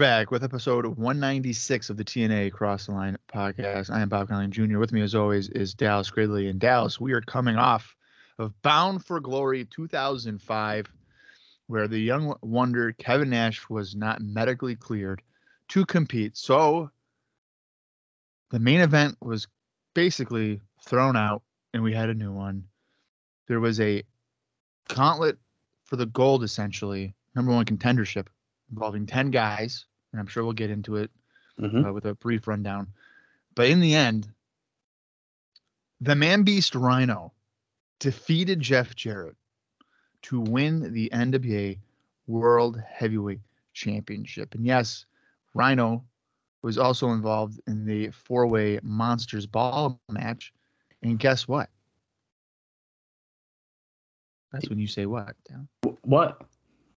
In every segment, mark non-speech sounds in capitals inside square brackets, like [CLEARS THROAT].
Back with episode 196 of the TNA Cross the Line podcast. I am Bob Colling Jr. With me, as always, is Dallas Gridley. And Dallas, we are coming off of Bound for Glory 2005, where the young wonder Kevin Nash was not medically cleared to compete. So the main event was basically thrown out, and we had a new one. There was a gauntlet for the gold, essentially, number one contendership involving 10 guys, and I'm sure we'll get into it Mhm. uh, with a brief rundown. But in the end, the Man Beast Rhino defeated Jeff Jarrett to win the NWA World Heavyweight Championship. And yes, Rhino was also involved in the four way Monsters Ball match. And guess what? That's when you say what? Dan? What?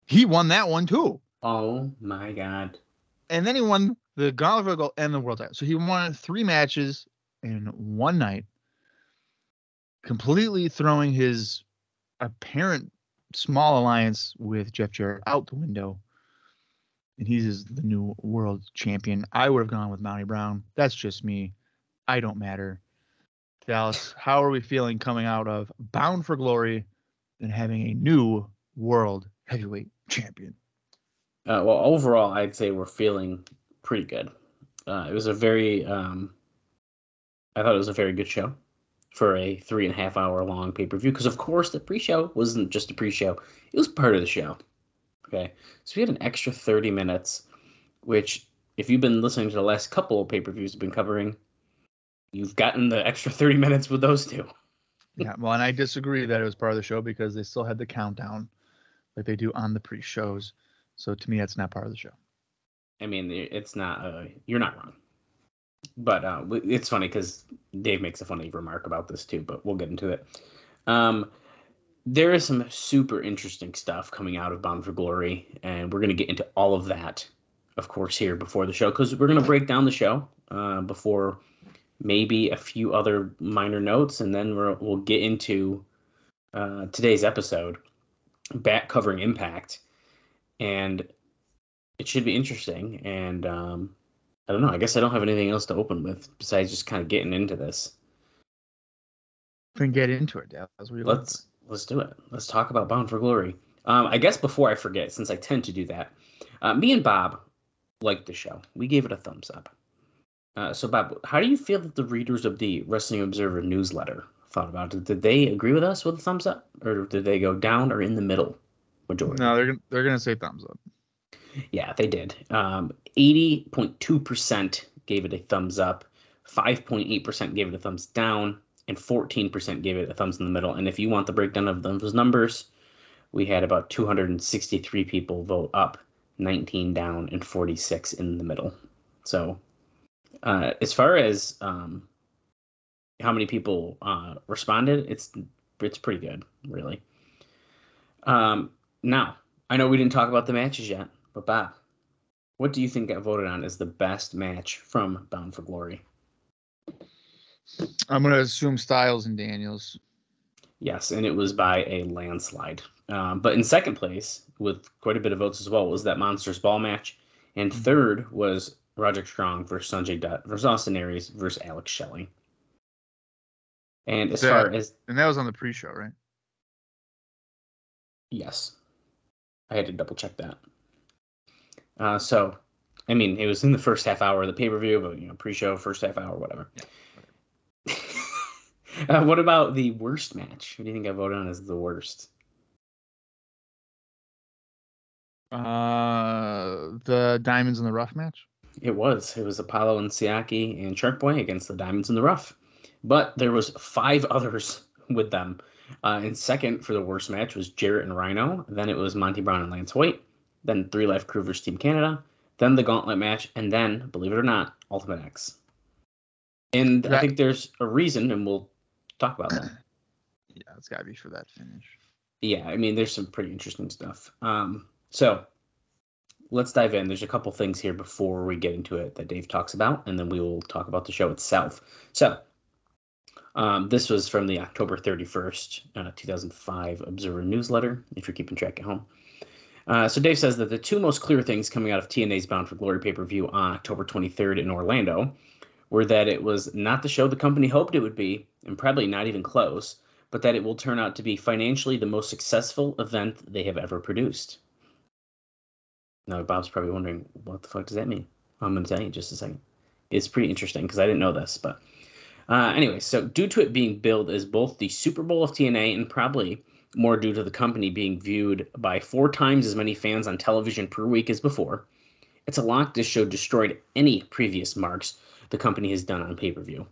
He won that one too. Oh my god. And then he won the Gauntlet Gold and the World Title. So he won three matches in one night, completely throwing his apparent small alliance with Jeff Jarrett out the window. And he's the new world champion. I would have gone with Monty Brown. That's just me. I don't matter. Dallas, how are we feeling coming out of Bound for Glory and having a new world heavyweight champion? Uh, well, overall, I'd say we're feeling pretty good. Uh, it was a very, um, I thought it was a very good show for a three and a half hour long pay per view. Because of course, the pre show wasn't just a pre show; it was part of the show. Okay, so we had an extra thirty minutes, which, if you've been listening to the last couple of pay per views we've been covering, you've gotten the extra thirty minutes with those two. Yeah, well, and I disagree that it was part of the show because they still had the countdown like they do on the pre-shows. So to me, that's not part of the show. I mean, it's not. Uh, you're not wrong. But uh, it's funny because Dave makes a funny remark about this too. But we'll get into it. Um, there is some super interesting stuff coming out of Bound for Glory, and we're going to get into all of that, of course, here before the show because we're going to break down the show uh, before maybe a few other minor notes, and then we're, we'll get into uh, today's episode, back covering Impact, and it should be interesting. And um, I don't know. I guess I don't have anything else to open with besides just kind of getting into this. Can get into it, do Let's let's do it. Let's talk about Bound for Glory. Um, I guess before I forget, since I tend to do that, uh, me and Bob liked the show. We gave it a thumbs up. Uh, so, Bob, how do you feel that the readers of the Wrestling Observer newsletter thought about it? Did they agree with us with a thumbs up, or did they go down or in the middle? Majority. No, they're they're gonna say thumbs up. Yeah, they did. Um, 80.2% gave it a thumbs up, 5.8% gave it a thumbs down, and 14% gave it a thumbs in the middle. And if you want the breakdown of those numbers, we had about 263 people vote up, 19 down, and 46 in the middle. So, uh, as far as um, how many people uh, responded, it's it's pretty good, really. Um, now, I know we didn't talk about the matches yet, but Bob, what do you think got voted on as the best match from Bound for Glory? I'm gonna assume Styles and Daniels. Yes, and it was by a landslide. Um, but in second place, with quite a bit of votes as well, was that Monsters Ball match. And third was Roderick Strong versus Sonjay Dutt versus Austin Aries versus Alex Shelley. And as Yeah. far as And that was on the pre-show, right? Yes. I had to double check that. Uh, so, I mean, it was in the first half hour of the pay per view, but you know, pre-show, first half hour, whatever. [LAUGHS] uh, what about the worst match? What do you think I voted on as the worst? Uh, the Diamonds in the Rough match. It was. It was Apollo and Siaki and Shark Boy against the Diamonds in the Rough. but there was five others [LAUGHS] with them. Uh, and second for the worst match was Jarrett and Rhino. Then it was Monty Brown and Lance Hoyt. Then Three Live Kru versus Team Canada. Then the Gauntlet match, and then, believe it or not, Ultimate X. And I think there's a reason, and we'll talk about that. [CLEARS THROAT] Yeah, it's got to be for that finish. yeah, I mean, there's some pretty interesting stuff. Um, so let's dive in. There's a couple things here before we get into it that Dave talks about, and then we will talk about the show itself. So um, this was from the October 31st, uh, 2005 Observer newsletter, if you're keeping track at home. Uh, so Dave says that the two most clear things coming out of TNA's Bound for Glory pay-per-view on October 23rd in Orlando were that it was not the show the company hoped it would be, and probably not even close, but that it will turn out to be financially the most successful event they have ever produced. Now, Bob's probably wondering, what the fuck does that mean? I'm going to tell you in just a second. It's pretty interesting because I didn't know this, but uh, anyway, so due to it being billed as both the Super Bowl of TNA and probably more due to the company being viewed by four times as many fans on television per week as before, it's a lock this show destroyed any previous marks the company has done on pay per view.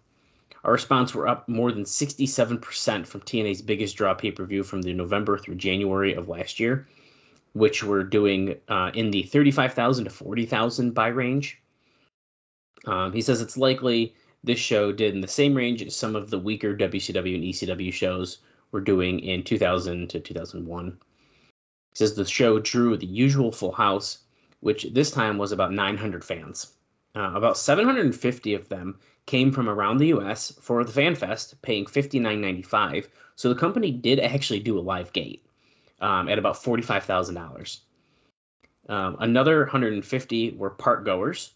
Our response were up more than 67% from TNA's biggest draw pay per view from the November through January of last year, which were doing uh, in the 35,000 to 40,000 buy range. Um, he says it's likely this show did in the same range as some of the weaker WCW and ECW shows were doing in 2000 to 2001. He says the show drew the usual full house, which this time was about 900 fans. Uh, about 750 of them came from around the U.S. for the Fan Fest, paying $59.95. So the company did actually do a live gate um, at about $45,000. Um, another 150 were park goers,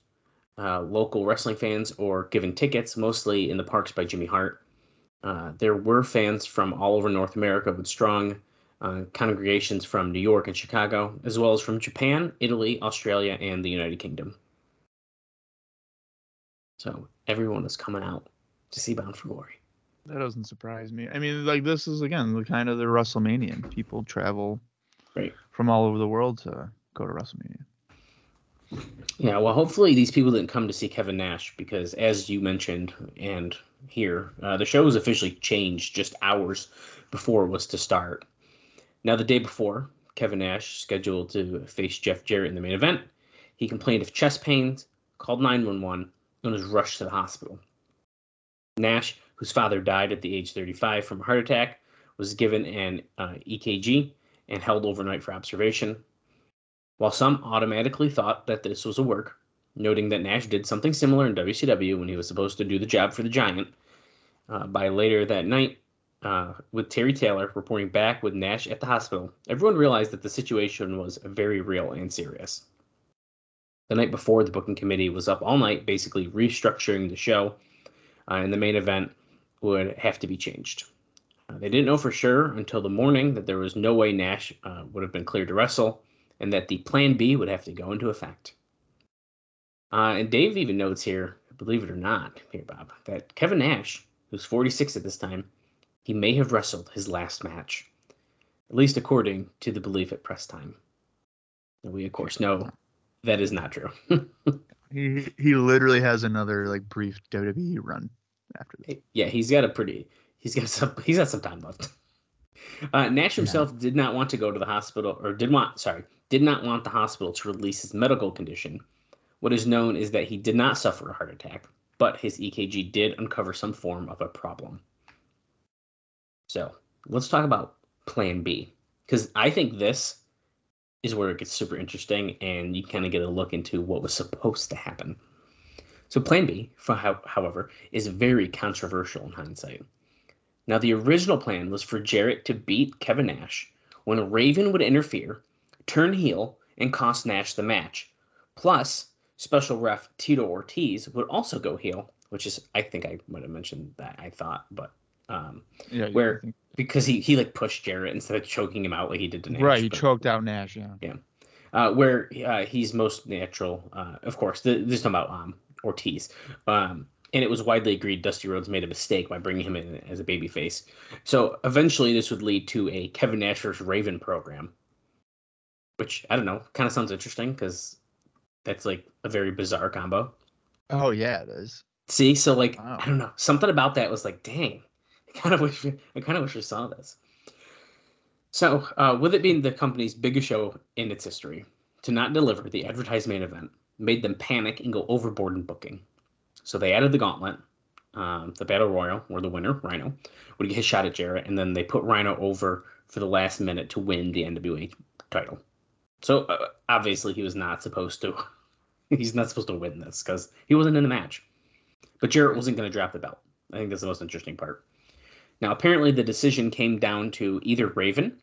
uh, local wrestling fans, or given tickets, mostly in the parks by Jimmy Hart. Uh, there were fans from all over North America with strong uh, congregations from New York and Chicago, as well as from Japan, Italy, Australia, and the United Kingdom. So everyone is coming out to see Bound for Glory. That doesn't surprise me. I mean, like this is again the kind of the WrestleMania. People travel Right. from all over the world to go to WrestleMania. Yeah, well, hopefully these people didn't come to see Kevin Nash because, as you mentioned, and here, uh, the show was officially changed just hours before it was to start. Now, the day before, Kevin Nash scheduled to face Jeff Jarrett in the main event. He complained of chest pains, called 911, and was rushed to the hospital. Nash, whose father died at the age 35 from a heart attack, was given an uh, EKG and held overnight for observation. While some automatically thought that this was a work, noting that Nash did something similar in WCW when he was supposed to do the job for the Giant, uh, by later that night, uh, with Terry Taylor reporting back with Nash at the hospital, everyone realized that the situation was very real and serious. The night before, the booking committee was up all night, basically restructuring the show, uh, and the main event would have to be changed. Uh, they didn't know for sure until the morning that there was no way Nash uh, would have been cleared to wrestle, and that the plan B would have to go into effect. Uh, and Dave even notes here, believe it or not, here, Bob, that Kevin Nash, who's 46 at this time, he may have wrestled his last match, at least according to the belief at press time. And we, of course, know that is not true. [LAUGHS] He he literally has another like brief WWE run after this. yeah, he's got a pretty, he's got some, he's got some time left. Uh, Nash himself did not want to go to the hospital, or did want, sorry, did not want the hospital to release his medical condition. What is known is that he did not suffer a heart attack, but his EKG did uncover some form of a problem. So let's talk about Plan B, because I think this is where it gets super interesting, and you kind of get a look into what was supposed to happen. So Plan B, for how, however, is very controversial in hindsight. Now, the original plan was for Jarrett to beat Kevin Nash when Raven would interfere, turn heel, and cost Nash the match. Plus, special ref Tito Ortiz would also go heel, which is I think I might have mentioned that I thought, but um, Yeah, Where- think- because he he like pushed Jarrett instead of choking him out like he did to Nash. right, he but- choked out Nash. Yeah, uh, where uh, he's most natural. Uh, of course, th- this is talking about um, Ortiz. Um, and it was widely agreed Dusty Rhodes made a mistake by bringing him in as a babyface. So eventually, this would lead to a Kevin Nash versus Raven program, which I don't know, kind of sounds interesting because that's like a very bizarre combo. Oh yeah, it is. See, so like Wow. I don't know, something about that was like, dang, I kind of wish I kind of wish I saw this. So, uh, with it being the company's biggest show in its history, to not deliver the advertised main event made them panic and go overboard in booking. So they added the gauntlet, um, the battle royal, where the winner, Rhino, would get his shot at Jarrett, and then they put Rhino over for the last minute to win the NWA title. So uh, obviously he was not supposed to. [LAUGHS] he's not supposed to win this because he wasn't in the match. But Jarrett wasn't going to drop the belt. I think that's the most interesting part. Now, apparently, the decision came down to either Raven,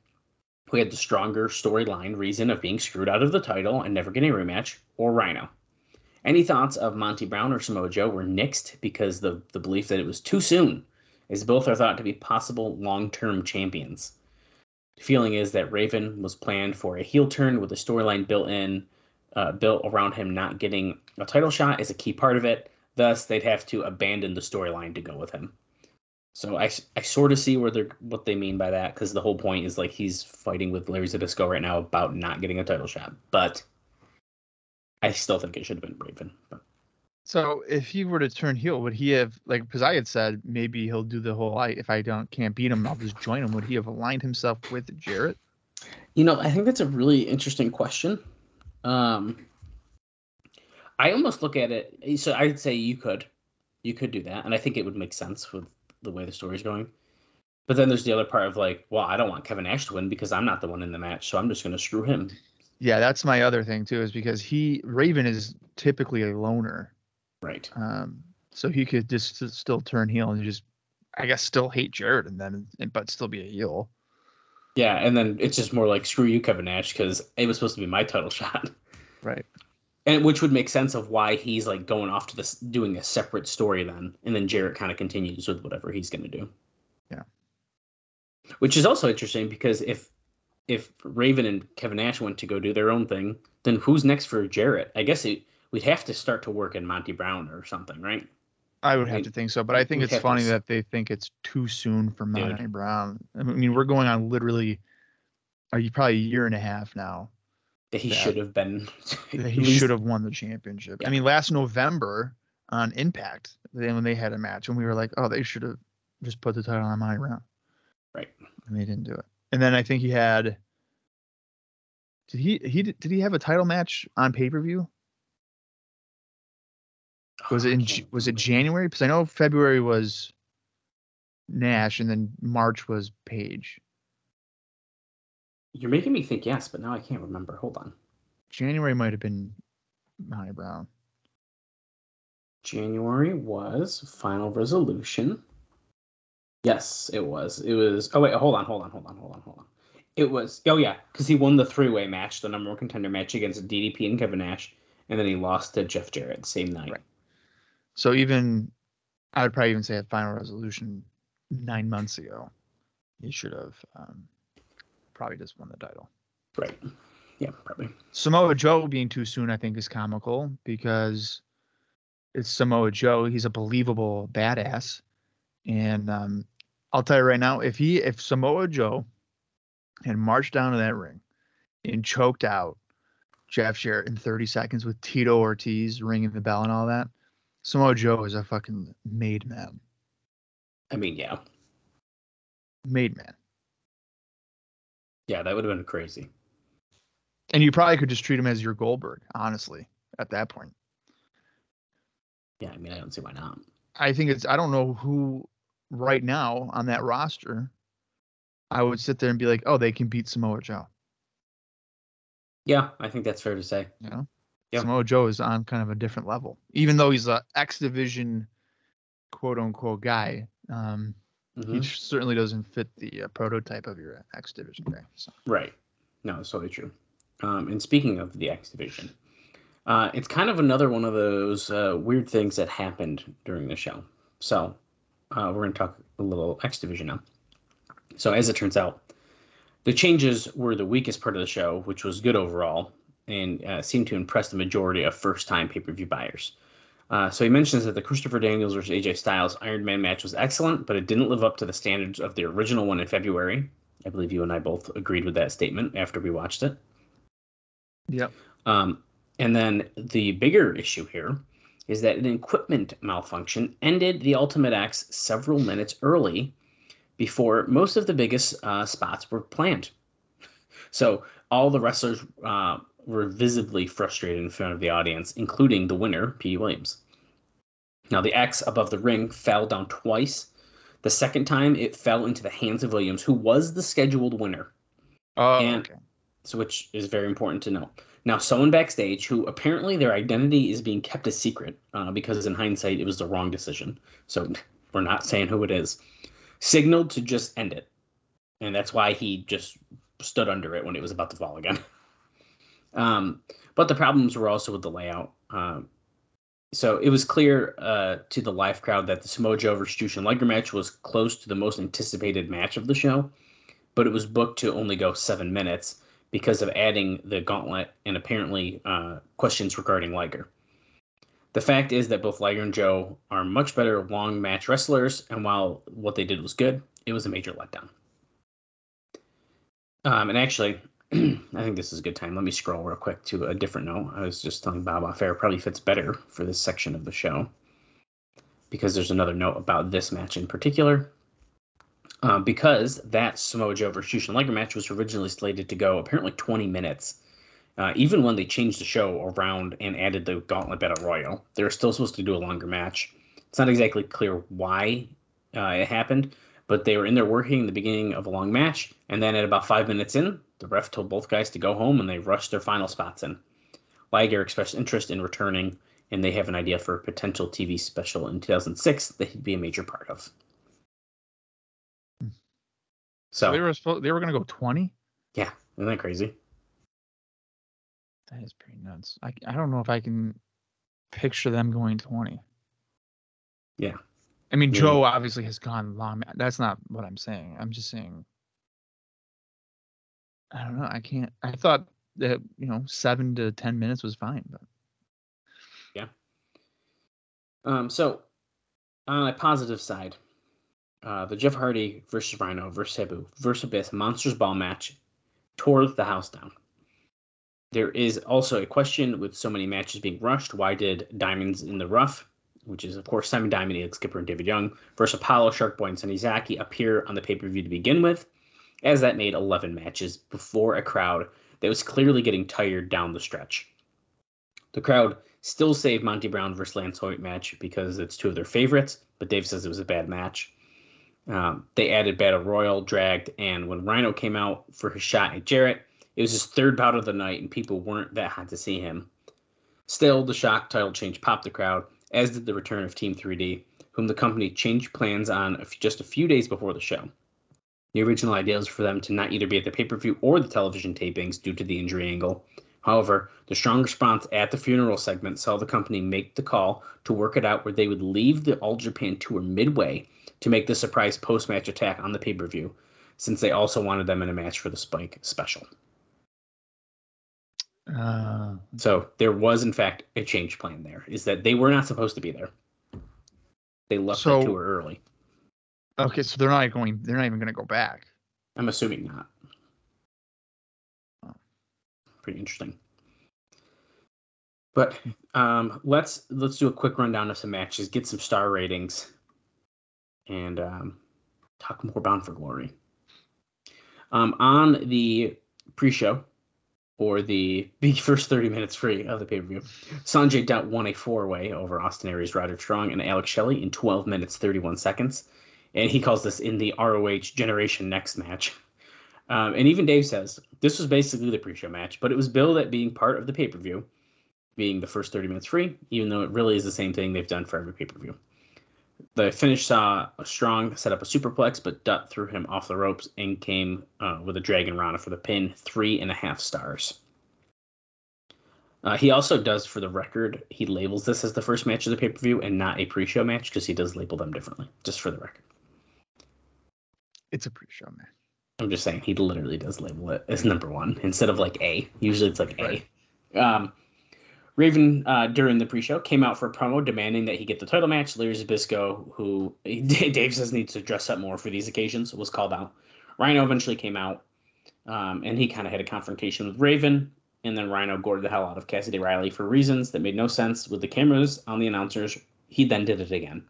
who had the stronger storyline reason of being screwed out of the title and never getting a rematch, or Rhino. Any thoughts of Monty Brown or Samoa Joe were nixed because the the belief that it was too soon, as both are thought to be possible long term champions. The feeling is that Raven was planned for a heel turn with a storyline built in, uh, built around him not getting a title shot is a key part of it. Thus, they'd have to abandon the storyline to go with him. So I, I sort of see where they're what they mean by that because the whole point is like he's fighting with Larry Zbyszko right now about not getting a title shot, but I still think it should have been Raven. But So if he were to turn heel, would he have like because I had said maybe he'll do the whole I if I don't can't beat him, I'll just join him. Would he have aligned himself with Jarrett? you know, I think that's a really interesting question. Um, I almost look at it. So I'd say you could, you could do that, and I think it would make sense with the way the story's going. But then there's the other part of like, well, I don't want Kevin Nash to win because I'm not the one in the match, so I'm just going to screw him. Yeah, that's my other thing too, is because he Raven is typically a loner. Right. Um, so he could just still turn heel and just, I guess, still hate Jarrett and then, but still be a heel. Yeah, and then it's just more like screw you, Kevin Nash, because it was supposed to be my title [LAUGHS] shot, Right. and which would make sense of why he's like going off to this doing a separate story then, and then Jarrett kind of continues with whatever he's going to do. Yeah. Which is also interesting because if if Raven and Kevin Nash went to go do their own thing, then who's next for Jarrett? I guess it, we'd have to start to work in Monty Brown or something, right? I would have to think so, but I think it's have to funny that they think it's too soon for Dude. Monty Brown. I mean, we're going on literally, are you probably a year and a half now That he Yeah. should have been. [LAUGHS] that he should have won the championship. Yeah. I mean, last November on Impact, then when they had a match, and we were like, oh, they should have just put the title on Monty Brown, Right. and they didn't do it. And then I think he had. Did he he did, he have a title match on pay per view? Oh, was Oh, it in was it. January? Because I know February was Nash, and then March was Page. You're making me think yes, but now I can't remember. Hold on. January might have been Monty Brown. January was final resolution. Yes, it was. It was. Oh wait, hold on, hold on, hold on, hold on, hold on. It was. Oh yeah, because he won the three-way match, the number one contender match against DDP and Kevin Nash, and then he lost to Jeff Jarrett the same night. Right. So even I would probably even say at final resolution nine months ago, he should have um, probably just won the title. Right. Yeah, probably. Samoa Joe being too soon, I think, is comical because it's Samoa Joe. He's a believable badass, and um, I'll tell you right now, if he, if Samoa Joe had marched down to that ring and choked out Jeff Jarrett in 30 seconds with Tito Ortiz ringing the bell and all that, Samoa Joe is a fucking made man, I mean, yeah, made man. yeah, that would have been crazy. And you probably could just treat him as your Goldberg, honestly, at that point. Yeah, I mean, I don't see why not. I think it's I don't know who right now on that roster I would sit there and be like, oh, they can beat Samoa Joe. Yeah, I think that's fair to say. You know, Yeah. Samoa Joe is on kind of a different level, even though he's a X Division quote unquote guy. Um, Mhm. He certainly doesn't fit the uh, prototype of your X Division guy. So. Right. No, it's totally true. Um, and speaking of the X Division, uh, it's kind of another one of those uh, weird things that happened during the show. So uh, we're going to talk a little X Division now. So as it turns out, the changes were the weakest part of the show, which was good overall, and uh, seemed to impress the majority of first-time pay-per-view buyers. Uh, so he mentions that the Christopher Daniels versus AJ Styles Iron Man match was excellent, but it didn't live up to the standards of the original one in February. I believe you and I both agreed with that statement after we watched it. Yep. Um, and then the bigger issue here is that an equipment malfunction ended the Ultimate X several minutes early before most of the biggest uh, spots were planned. So all the wrestlers uh, were visibly frustrated in front of the audience, including the winner, Petey Williams. Now, the X above the ring fell down twice. The second time, it fell into the hands of Williams, who was the scheduled winner. Oh, And- okay. So, which is very important to know. Now, someone backstage who apparently their identity is being kept a secret uh, because, in hindsight, it was the wrong decision. So, [LAUGHS] we're not saying who it is. Signaled to just end it, and that's why he just stood under it when it was about to fall again. [LAUGHS] Um, but the problems were also with the layout. Um, so it was clear uh, to the live crowd that the Samoa Joe versus Jushin Liger match was close to the most anticipated match of the show, but it was booked to only go seven minutes because of adding the gauntlet and apparently uh, questions regarding Liger. The fact is that both Liger and Joe are much better long match wrestlers, and while what they did was good, it was a major letdown. Um, and actually, [CLEARS THROAT] I think this is a good time. Let me scroll real quick to a different note. I was just telling Bob off air, probably fits better for this section of the show because there's another note about this match in particular. Uh, because that Samoa Joe versus Jushin Liger match was originally slated to go apparently 20 minutes. Uh, even when they changed the show around and added the Gauntlet Battle Royal, they were still supposed to do a longer match. It's not exactly clear why uh, it happened, but they were in there working the beginning of a long match, and then at about five minutes in, the ref told both guys to go home, and they rushed their final spots in. Liger expressed interest in returning, and they have an idea for a potential TV special in 2006 that he'd be a major part of. So they were supposed, they were gonna go twenty. yeah, isn't that crazy? That is pretty nuts. I I don't know if I can picture them going twenty. Yeah. I mean, Yeah. Joe obviously has gone long. That's not what I'm saying. I'm just saying. I don't know. I can't. I thought that you know seven to ten minutes was fine, but yeah. Um, so, on a positive side, uh, the Jeff Hardy versus Rhino versus Sabu versus Abyss Monsters Ball match tore the house down. There is also a question with so many matches being rushed. Why did Diamonds in the Rough, which is of course Simon Diamond, Elix Skipper, and David Young, versus Apollo, Shark Boy, and Sonny Siaki appear on the pay per view to begin with, as that made 11 matches before a crowd that was clearly getting tired down the stretch. The crowd still saved Monty Brown versus Lance Hoyt match because it's two of their favorites, but Dave says it was a bad match. Um, they added Battle Royal, dragged, and when Rhino came out for his shot at Jarrett, it was his third bout of the night, and people weren't that hot to see him. Still, the shock title change popped the crowd, as did the return of Team 3D, whom the company changed plans on just a few days before the show. The original idea was for them to not either be at the pay per view or the television tapings due to the injury angle. However, the strong response at the funeral segment saw the company make the call to work it out where they would leave the All Japan tour midway to make the surprise post match attack on the pay per view, since they also wanted them in a match for the Spike special. uh, So there was, in fact, a change plan there, is that they were not supposed to be there. They left So- the tour early. okay. So they're not going. They're not even going to go back. I'm assuming not. Oh. Pretty interesting. But um, let's let's do a quick rundown of some matches, get some star ratings, and um, talk more Bound for Glory. Um, on the pre-show, or the [LAUGHS] first 30 minutes free of the pay-per-view, Sonjay Dutt won a four-way over Austin Aries, Roderick Strong, and Alex Shelley in 12 minutes 31 seconds, and he calls this in the ROH Generation Next match. Um, and even Dave says this was basically the pre-show match, but it was billed at being part of the pay-per-view, being the first 30 minutes free, even though it really is the same thing they've done for every pay-per-view. The finish saw a strong set up a superplex, but Dutt threw him off the ropes and came uh, with a Dragon Rana for the pin, three and a half stars. Uh, he also does, for the record, he labels this as the first match of the pay-per-view and not a pre-show match because he does label them differently, just for the record. It's a pre-show match. I'm just saying he literally does label it as number one instead of like A. Usually it's like Right. A. Um, Raven uh, during the pre-show came out for a promo demanding that he get the title match. Larry Zbyszko, who [LAUGHS] Dave says needs to dress up more for these occasions, was called out. Rhino eventually came out, um, and he kind of had a confrontation with Raven. and then Rhino gored the hell out of Cassidy Riley for reasons that made no sense with the cameras on the announcers. He then did it again,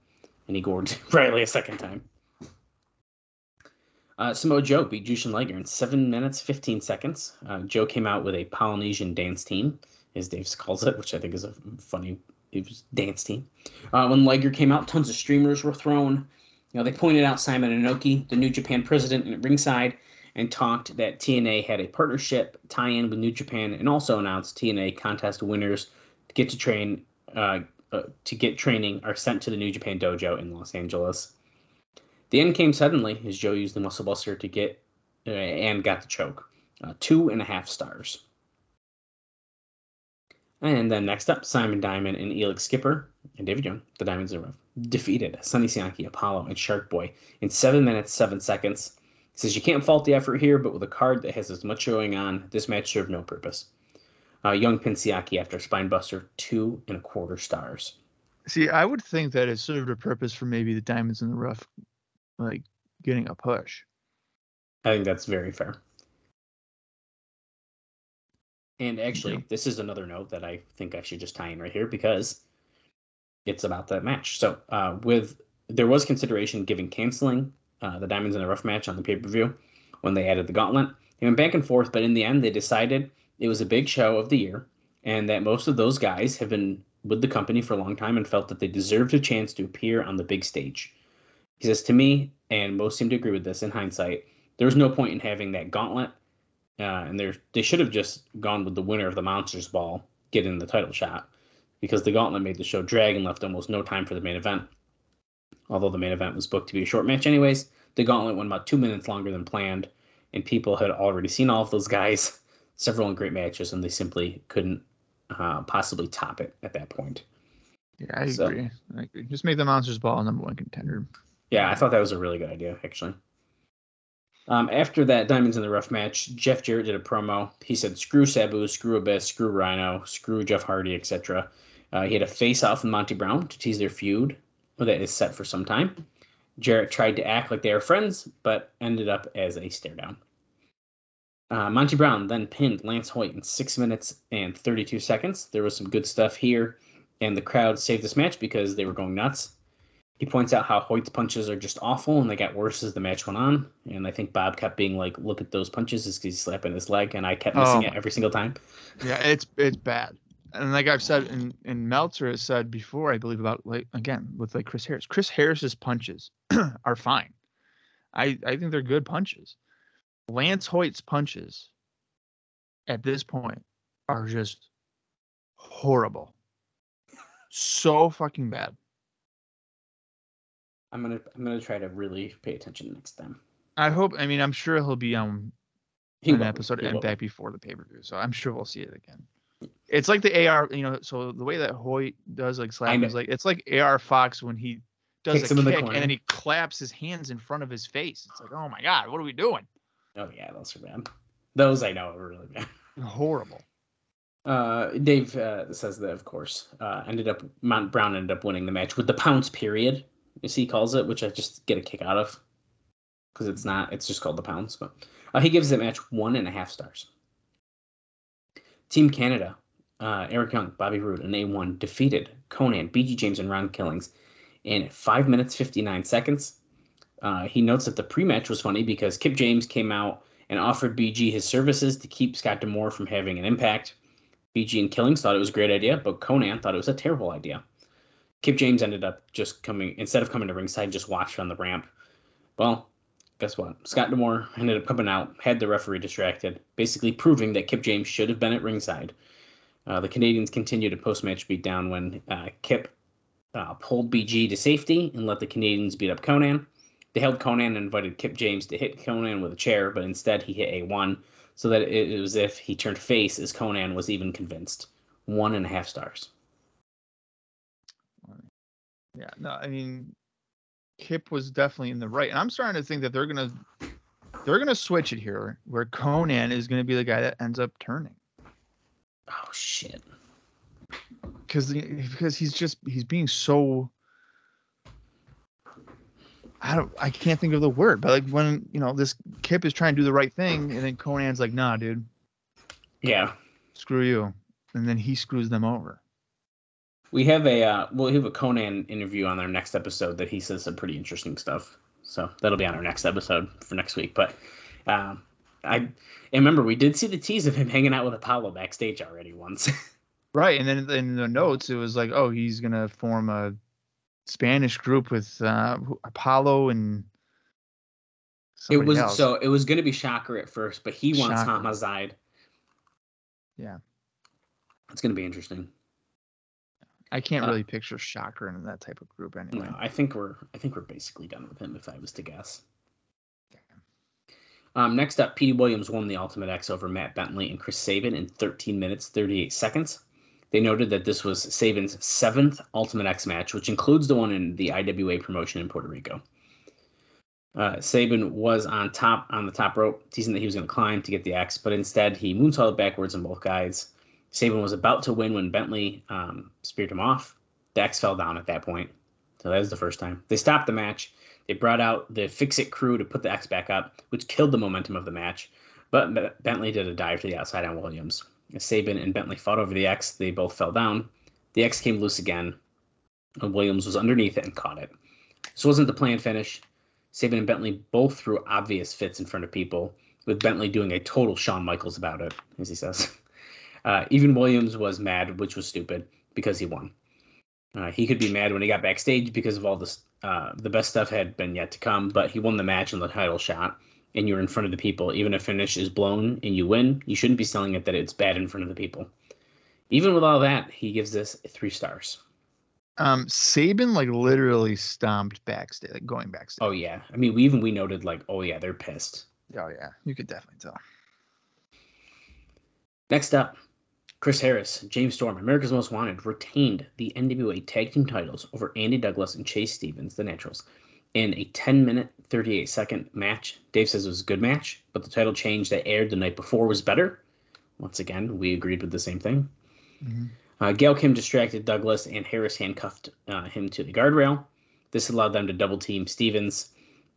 and he gored [LAUGHS] Riley a second time. Uh, Samoa Joe beat Jushin Liger in 7 minutes 15 seconds. Uh, Joe came out with a Polynesian dance team, as Dave calls it, which I think is a funny it was dance team. Uh, when Liger came out, tons of streamers were thrown. You know, they pointed out Simon Inoki, the New Japan president, at ringside, and talked that TNA had a partnership tie-in with New Japan, and also announced TNA contest winners to get to train uh, uh, to get training are sent to the New Japan dojo in Los Angeles. The end came suddenly as Joe used the muscle buster to get uh, and got the choke. Uh, two and a half stars. And then next up, Simon Diamond and Elix Skipper and David Young, the Diamonds in the Rough, defeated Sonny Siaki, Apollo, and Shark Boy in 7 minutes, 7 seconds. He says you can't fault the effort here, but with a card that has as much going on, this match served no purpose. Uh, Young pin Siaki after Spinebuster, two and a quarter stars. See, I would think that it served a purpose for maybe the Diamonds in the Rough, like getting a push. I think that's very fair. And actually, yeah. this is another note that I think I should just tie in right here because it's about that match. So, uh, with there was consideration given canceling uh, the Diamonds in the Rough match on the pay per view when they added the Gauntlet. They went back and forth, but in the end, they decided it was a big show of the year, and that most of those guys have been with the company for a long time and felt that they deserved a chance to appear on the big stage. He says to me, and most seem to agree with this in hindsight, there was no point in having that gauntlet uh, and they they should have just gone with the winner of the Monsters Ball getting the title shot because the Gauntlet made the show drag and left almost no time for the main event. Although the main event was booked to be a short match, anyways, the Gauntlet went about two minutes longer than planned, and people had already seen all of those guys, [LAUGHS] several in great matches, and they simply couldn't uh, possibly top it at that point. Yeah, I so, agree. I agree. Just make the Monsters Ball number one contender. Yeah, I thought that was a really good idea, actually. Um, after that Diamonds in the Rough match, Jeff Jarrett did a promo. He said, "Screw Sabu, screw Abyss, screw Rhino, screw Jeff Hardy, etc." Uh, he had a face-off with Monty Brown to tease their feud that is set for some time. Jarrett tried to act like they were friends, but ended up as a stare down. Uh, Monty Brown then pinned Lance Hoyt in six minutes and 32 seconds. There was some good stuff here, and the crowd saved this match because they were going nuts. He points out how Hoyt's punches are just awful and they got worse as the match went on. And I think Bob kept being like, "Look at those punches," is he's slapping his leg, and I kept missing oh. it every single time. Yeah, it's it's bad. And like I've said, and, and Meltzer has said before, I believe about like again with like Chris Harris. Chris Harris's punches [CLEARS THROAT] are fine. I I think they're good punches. Lance Hoyt's punches at this point are just horrible. So fucking bad. I'm gonna I'm gonna try to really pay attention next time. I hope. I mean, I'm sure he'll be on he an will. episode and back before the pay per view, so I'm sure we'll see it again. It's like the AR, you know. So the way that Hoyt does like slap is like it's like AR Fox when he does Kicks a kick the and then he claps his hands in front of his face. It's like, oh my god, what are we doing? Oh yeah, those are bad. Those I know are really bad. [LAUGHS] Horrible. Uh, Dave uh, says that, of course, uh, ended up Monty Brown ended up winning the match with the pounce period as he calls it, which I just get a kick out of because it's not. It's just called the pounce. But uh, he gives that match one and a half stars. Team Canada, uh, Eric Young, Bobby Roode, and A1 defeated Konnan, BG James, and Ron Killings in five minutes fifty nine seconds. Uh, he notes that the pre-match was funny because Kip James came out and offered BG his services to keep Scott D'Amore from having an impact. BG and Killings thought it was a great idea, but Konnan thought it was a terrible idea. Kip James ended up just coming instead of coming to ringside, just watched on the ramp. Well, guess what? Scott D'Amore ended up coming out, had the referee distracted, basically proving that Kip James should have been at ringside. Uh, the Canadians continued a post-match beatdown when uh, Kip uh, pulled BG to safety and let the Canadians beat up Konnan. They held Konnan and invited Kip James to hit Konnan with a chair, but instead he hit A1, so that it was as if he turned face as Konnan was even convinced. One and a half stars. Yeah, no, I mean, Kip was definitely in the right, and I'm starting to think that they're gonna they're gonna switch it here, where Konnan is gonna be the guy that ends up turning. Oh shit! Because because he's just he's being so. I don't. I can't think of the word, but like when you know this Kip is trying to do the right thing, and then Konnan's like, "Nah, dude." Yeah. screw you, and then he screws them over. We have a uh, we'll have a Konnan interview on our next episode that he says some pretty interesting stuff. So that'll be on our next episode for next week. But um, I and remember we did see the tease of him hanging out with Apollo backstage already once. [LAUGHS] Right, and then in the notes it was like, oh, he's gonna form a Spanish group with uh, Apollo and. it was else. so it was going to be Shocker at first, but he wants. Homicide. Yeah. It's going to be interesting. I can't uh, really picture Shocker in that type of group anyway. No, I think we're I think we're basically done with him if I was to guess. Um, next up, Petey Williams won the Ultimate X over Matt Bentley and Chris Sabin in 13 minutes 38 seconds. They noted that this was Sabin's seventh Ultimate X match, which includes the one in the IWA promotion in Puerto Rico. Uh, Sabin was on top on the top rope, teasing that he was going to climb to get the X, but instead he moonsaulted backwards on both guys. Sabin was about to win when Bentley um, speared him off. The X fell down at that point, so that was the first time. They stopped the match. They brought out the Fix It crew to put the X back up, which killed the momentum of the match. But Be- Bentley did a dive to the outside on Williams. Sabin and Bentley fought over the X, they both fell down. The X came loose again, and Williams was underneath it and caught it. This wasn't the planned finish. Sabin and Bentley both threw obvious fits in front of people, with Bentley doing a total Shawn Michaels about it, as he says. [LAUGHS] Uh, even Williams was mad, which was stupid, because he won. Uh, he could be mad when he got backstage because of all this. Uh, the best stuff had been yet to come, but he won the match and the title shot, and you're in front of the people. Even if finish is blown and you win, you shouldn't be selling it that it's bad in front of the people. Even with all that, he gives this three stars. Um, Sabin like literally stomped backstage, like going backstage. Oh yeah, I mean, we even we noted like, oh yeah, they're pissed. oh yeah, you could definitely tell. Next up, Chris Harris, James Storm, America's Most Wanted, retained the NWA Tag Team titles over Andy Douglas and Chase Stevens, the Naturals, in a 10 minute, 38 second match. Dave says it was a good match, but the title change that aired the night before was better. Once again, we agreed with the same thing. Mhm. Uh, Gail Kim distracted Douglas, and Harris handcuffed uh, him to the guardrail. This allowed them to double team Stevens.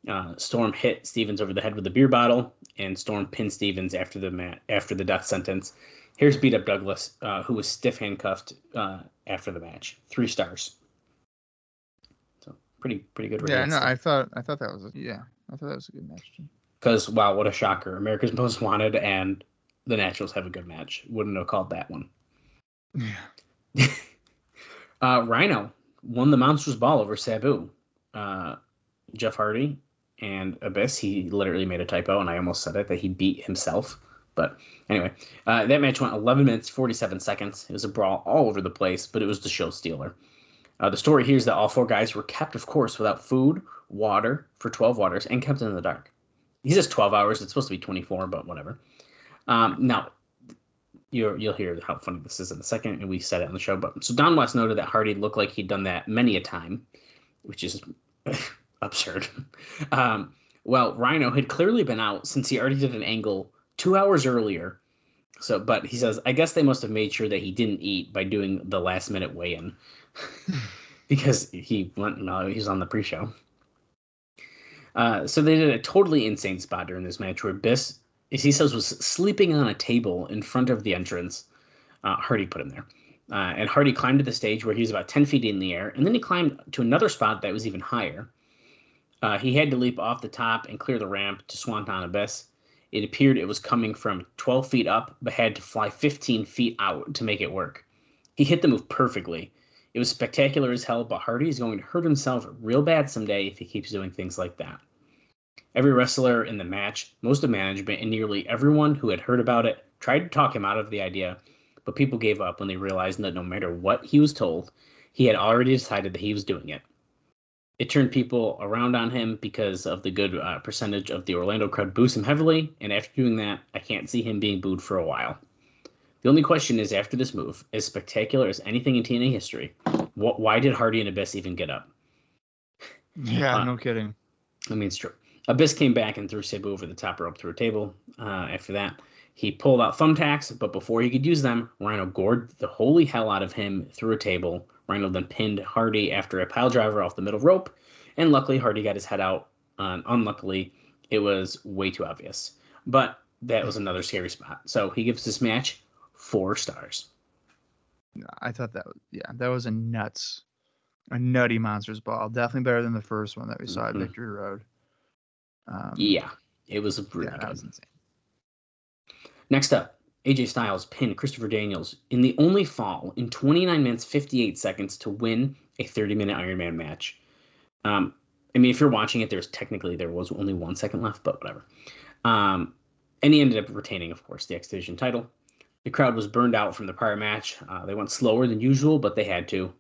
Uh, Storm hit Stevens over the head with a beer bottle, and Storm pinned Stevens after the mat after the death sentence. Harris beat up Douglas, uh, who was stiff handcuffed uh, after the match. Three stars. So pretty pretty good. Yeah, no, I thought I thought that was a, yeah, I thought that was a good match. Because wow, what a shocker! America's [LAUGHS] Most Wanted and the Naturals have a good match. Wouldn't have called that one. Yeah. [LAUGHS] Uh, Rhino won the Monsters Ball over Sabu. Uh, Jeff Hardy and Abyss. He literally made a typo, and I almost said it that he beat himself. But anyway, uh, that match went 11 minutes 47 seconds. It was a brawl all over the place, but it was the show stealer. Uh, the story here is that all four guys were kept, of course, without food, water for 12 waters, and kept in the dark. He says 12 hours. It's supposed to be 24, but whatever. Um, now, you're, you'll hear how funny this is in a second, and we said it on the show. But so Don West noted that Hardy looked like he'd done that many a time, which is [LAUGHS] absurd. [LAUGHS] Um, well, Rhino had clearly been out since he already did an angle two hours earlier. So, but he says, I guess they must have made sure that he didn't eat by doing the last minute weigh in [LAUGHS] because he went, no, he was on the pre show. Uh, so they did a totally insane spot during this match where Biss, as he says, was sleeping on a table in front of the entrance. Uh, Hardy put him there. Uh, and Hardy climbed to the stage where he was about 10 feet in the air, and then he climbed to another spot that was even higher. Uh, he had to leap off the top and clear the ramp to Swanton Abyss. It appeared it was coming from 12 feet up, but had to fly 15 feet out to make it work. He hit the move perfectly. It was spectacular as hell, but Hardy is going to hurt himself real bad someday if he keeps doing things like that. Every wrestler in the match, most of management, and nearly everyone who had heard about it tried to talk him out of the idea, but people gave up when they realized that no matter what he was told, he had already decided that he was doing it. It turned people around on him because of the good uh, percentage of the Orlando crowd boos him heavily, and after doing that, I can't see him being booed for a while. The only question is after this move, as spectacular as anything in TNA history, what, why did Hardy and Abyss even get up? [LAUGHS] Yeah, Uh, no kidding. I mean, it's true. Abyss came back and threw Sabu over the top rope through a table. Uh, after that, he pulled out thumbtacks, but before he could use them, Rhino gored the holy hell out of him through a table. Rhino then pinned Hardy after a pile driver off the middle rope, and luckily Hardy got his head out. Um, unluckily, it was way too obvious. But that was another scary spot. So he gives this match four stars. I thought that was yeah, that was a nuts, a nutty monsters ball. Definitely better than the first one that we saw at Mhm. Victory Road. Um, Yeah, it was really yeah, good. that was insane. Next up, AJ Styles pinned Christopher Daniels in the only fall in 29 minutes 58 seconds to win a 30 minute Iron Man match. Um, I mean, if you're watching it, there's technically there was only one second left, but whatever. Um, and he ended up retaining, of course, the X Division title. The crowd was burned out from the prior match. Uh, they went slower than usual, but they had to.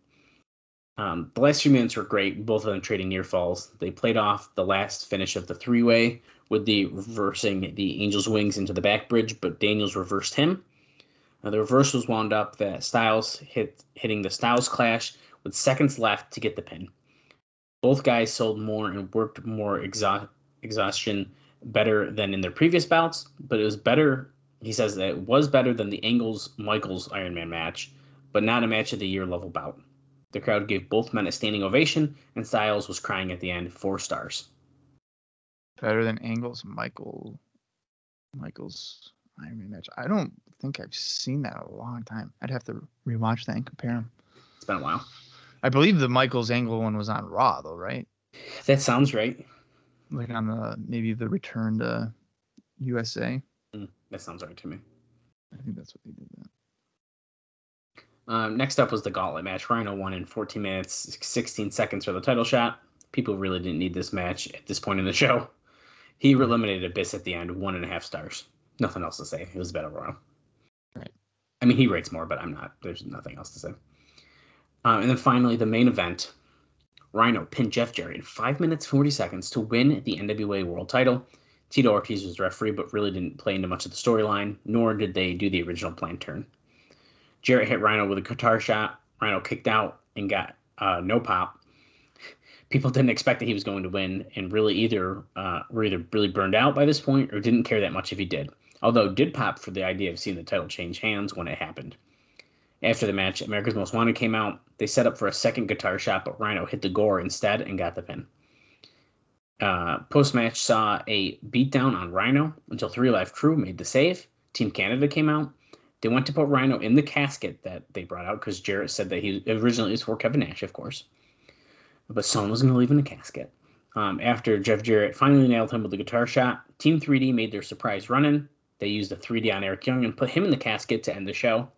Um, the last few minutes were great, both of them trading near falls. They played off the last finish of the three way with the reversing the Angel's wings into the back bridge, but Daniels reversed him. Uh, the reverse was wound up that Styles hit hitting the Styles clash with seconds left to get the pin. Both guys sold more and worked more exha- exhaustion better than in their previous bouts, but it was better. He says that it was better than the Angles Michaels Iron Man match, but not a match of the year level bout. The crowd gave both men a standing ovation, and Styles was crying at the end, four stars. Better than Angle's Michael, Michael's Iron Man match. I don't think I've seen that in a long time. I'd have to rewatch that and compare them. It's been a while. I believe the Michael's Angle one was on Raw though, right? That sounds right. Like on the maybe the return to USA. Mm, that sounds right to me. I think that's what they did. That. Um, next up was the gauntlet match. Rhino won in 14 minutes, 16 seconds for the title shot. People really didn't need this match at this point in the show. He eliminated Abyss at the end, one and a half stars. Nothing else to say. It was a battle royal. Right. I mean, he rates more, but I'm not. There's nothing else to say. Um, and then finally, the main event. Rhino pinned Jeff Jarrett in 5 minutes 40 seconds to win the NWA World title. Tito Ortiz was the referee, but really didn't play into much of the storyline, nor did they do the original plan turn. Jarrett hit Rhino with a guitar shot. Rhino kicked out and got uh, no pop. People didn't expect that he was going to win, and really either uh, were either really burned out by this point or didn't care that much if he did. Although did pop for the idea of seeing the title change hands when it happened. After the match, America's Most Wanted came out. They set up for a second guitar shot, but Rhino hit the gore instead and got the pin. Uh, Post match saw a beatdown on Rhino until Three Live Kru made the save. Team Canada came out. They went to put Rhino in the casket that they brought out because Jarrett said that he originally was for Kevin Nash, of course. But someone was going to leave in the casket. Um, after Jeff Jarrett finally nailed him with a guitar shot, Team 3D made their surprise run in. They used a 3D on Eric Young and put him in the casket to end the show.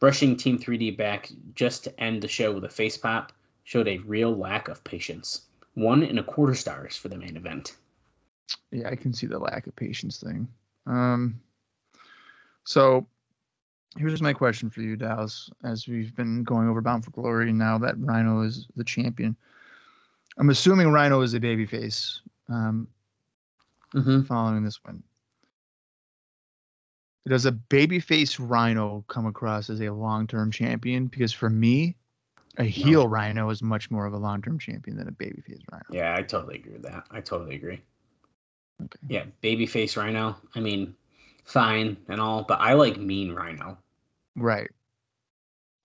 Rushing Team 3D back just to end the show with a face pop showed a real lack of patience. One and a quarter stars for the main event. Yeah, I can see the lack of patience thing. Um, so here's my question for you, Dallas. As we've been going over Bound for Glory, now that Rhino is the champion, I'm assuming Rhino is a babyface um, Mm-hmm. following this win. Does a babyface Rhino come across as a long-term champion? Because for me, a heel Rhino is much more of a long-term champion than a babyface Rhino. Yeah, I totally agree with that. I totally agree. Okay. Yeah, babyface Rhino. I mean, fine and all, but I like mean Rhino. Right.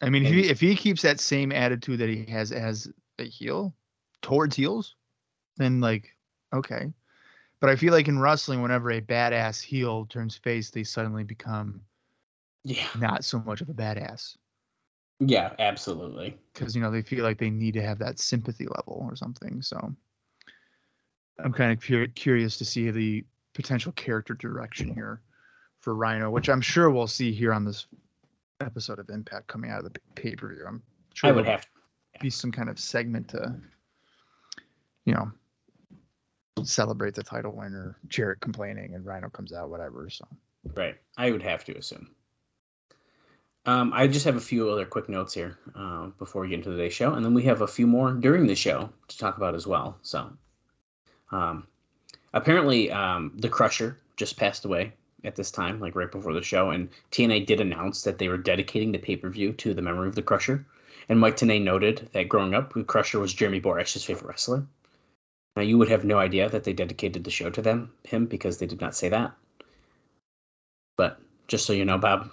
I mean, if he if he keeps that same attitude that he has as a heel towards heels, then like okay. But I feel like in wrestling, whenever a badass heel turns face, they suddenly become Yeah. not so much of a badass Yeah, absolutely. because you know they feel like they need to have that sympathy level or something. So I'm kind of cur- curious to see the potential character direction here for Rhino, which I'm sure we'll see here on this episode of Impact coming out of the pay per view. I'm sure I would have be some kind of segment to, you know, celebrate the title winner, Jarrett complaining, and Rhino comes out, whatever. So right. I would have to assume. Um, I just have a few other quick notes here uh, before we get into today's show, and then we have a few more during the show to talk about as well. So, um, apparently, um, the Crusher just passed away at this time, like right before the show, and TNA did announce that they were dedicating the pay per view to the memory of the Crusher. And Mike Tenay noted that growing up, the Crusher was Jeremy Borash's favorite wrestler. Now, you would have no idea that they dedicated the show to them, him, because they did not say that. But just so you know, Bob,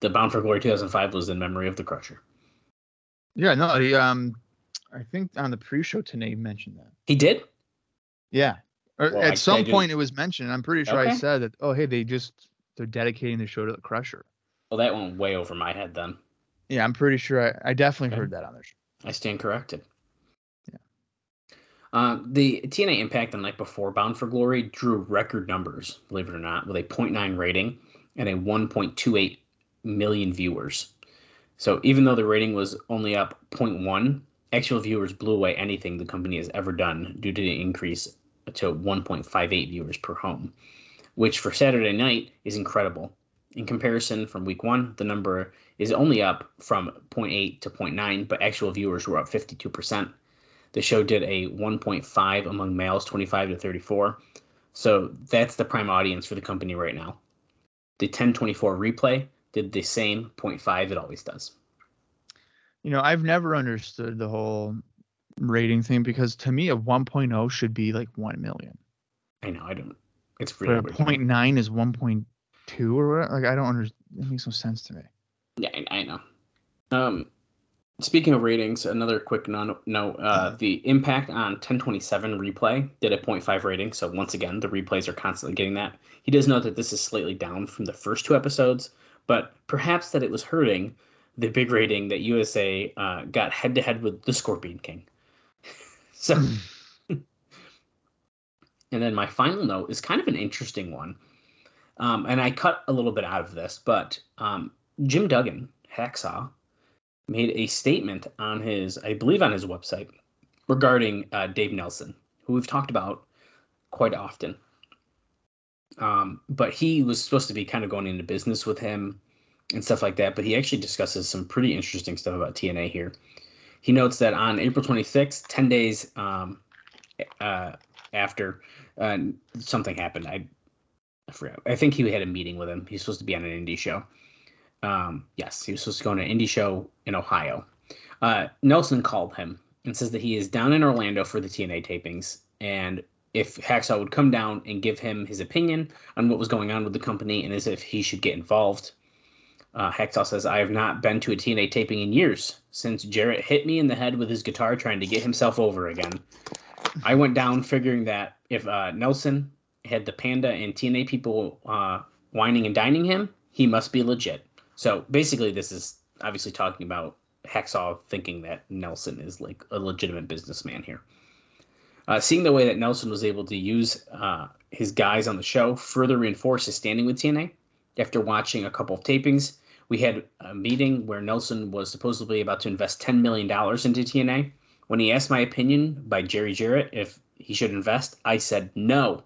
the Bound for Glory 2005 was in memory of the Crusher. yeah, no, he um, I think on the pre-show today mentioned that. He did? Yeah, or Well, I- at some I point it was mentioned. I'm pretty sure I said that. Oh, hey, they just they're dedicating the show to the Crusher. Well, that went way over my head then. Yeah, I'm pretty sure I, I definitely Okay. heard that on there. I stand corrected. Yeah. Um, the TNA Impact the night before Bound for Glory drew record numbers, believe it or not, with a 0.9 rating and a 1.28 million viewers. So even though the rating was only up 0.1, actual viewers blew away anything the company has ever done due to the increase to 1.58 viewers per home, which for Saturday night is incredible. In comparison, from week one, the number is only up from 0.8 to 0.9, but actual viewers were up 52%. The show did a 1.5 among males 25 to 34. So that's the prime audience for the company right now. The 1024 replay did the same 0.5 it always does. You know, I've never understood the whole rating thing because to me a 1.0 should be like 1 million. I know, I don't. It's really But a 0.9 is 1.2 or whatever. Like I don't understand. It makes no sense to me. Yeah, I, I know. Um, speaking of ratings, another quick non- note: uh, the impact on 1027 replay did a 0.5 rating. So once again, the replays are constantly getting that. He does note that this is slightly down from the first two episodes, but perhaps that it was hurting the big rating that USA uh, got head to head with the Scorpion King. So, [LAUGHS] and then my final note is kind of an interesting one. Um, and I cut a little bit out of this, but um, Jim Duggan, Hacksaw, made a statement on his, I believe, on his website regarding uh, Dave Nelson, who we've talked about quite often. Um, but he was supposed to be kind of going into business with him and stuff like that. But he actually discusses some pretty interesting stuff about TNA here. He notes that on April 26th, 10 days um, uh, after uh, something happened, I, I forgot. I think he had a meeting with him. He's supposed to be on an indie show. Um, yes, he was supposed to go on an indie show in Ohio. Uh, Nelson called him and says that he is down in Orlando for the TNA tapings, and if Hacksaw would come down and give him his opinion on what was going on with the company and as if he should get involved. Uh, Hacksaw says, I have not been to a TNA taping in years since Jarrett hit me in the head with his guitar trying to get himself over again. I went down figuring that if uh, Nelson had the Panda and TNA people uh, wining and dining him, he must be legit. So basically, this is obviously talking about Hacksaw thinking that Nelson is like a legitimate businessman here. Uh, seeing the way that Nelson was able to use uh, his guys on the show further reinforced his standing with TNA. After watching a couple of tapings, we had a meeting where Nelson was supposedly about to invest $10 million into TNA. When he asked my opinion by Jerry Jarrett if he should invest, I said no.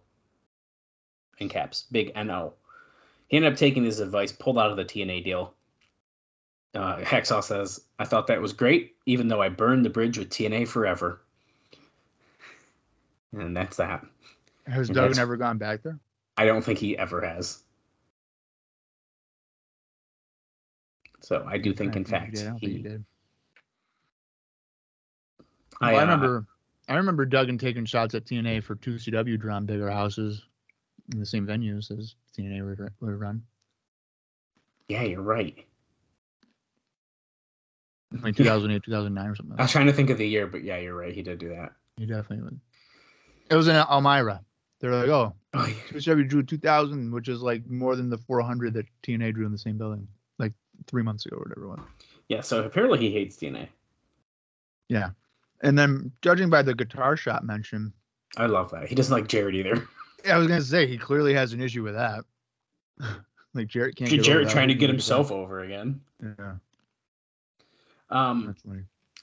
In caps, big NO. He ended up taking his advice, pulled out of the TNA deal. Uh, Hacksaw says, I thought that was great, even though I burned the bridge with TNA forever. And that's that. Has Doug never gone back there? I don't think he ever has. So I do think, in I fact, he did. I think he did. I, Well, I uh, remember I remember Duggan taking shots at TNA for 2CW drawn bigger houses in the same venues as TNA would, would run. Yeah, you're right. Like 2008, 2009 or something. I was trying to think of the year, but yeah, you're right. He did do that. He definitely would. It was in Elmira. They're like, oh, Oh, yeah. CW drew 2,000, which is like more than the 400 that TNA drew in the same building, like three months ago or whatever it was. yeah, so apparently he hates TNA. Yeah. And then judging by the guitar shop mention, I love that. He doesn't like Jarrett either. yeah, I was gonna say he clearly has an issue with that. [LAUGHS] like Jarrett can't. get Jarrett trying to get himself over again. Yeah, Um.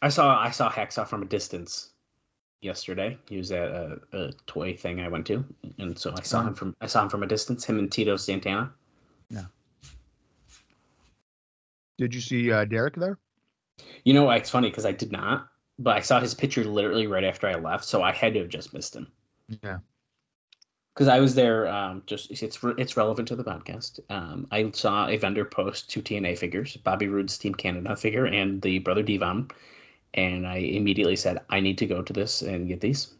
I saw I saw Hacksaw from a distance yesterday. He was at a, a toy thing I went to, and so I saw him from I saw him from a distance. Him and Tito Santana. Did you see uh, Derek there? You know, it's funny because I did not, but I saw his picture literally right after I left, so I had to have just missed him. Yeah. because I was there. Um, just it's it's relevant to the podcast. Um, I saw a vendor post two TNA figures, Bobby Roode's Team Canada figure and the Brother Devon, and I immediately said I need to go to this and get these,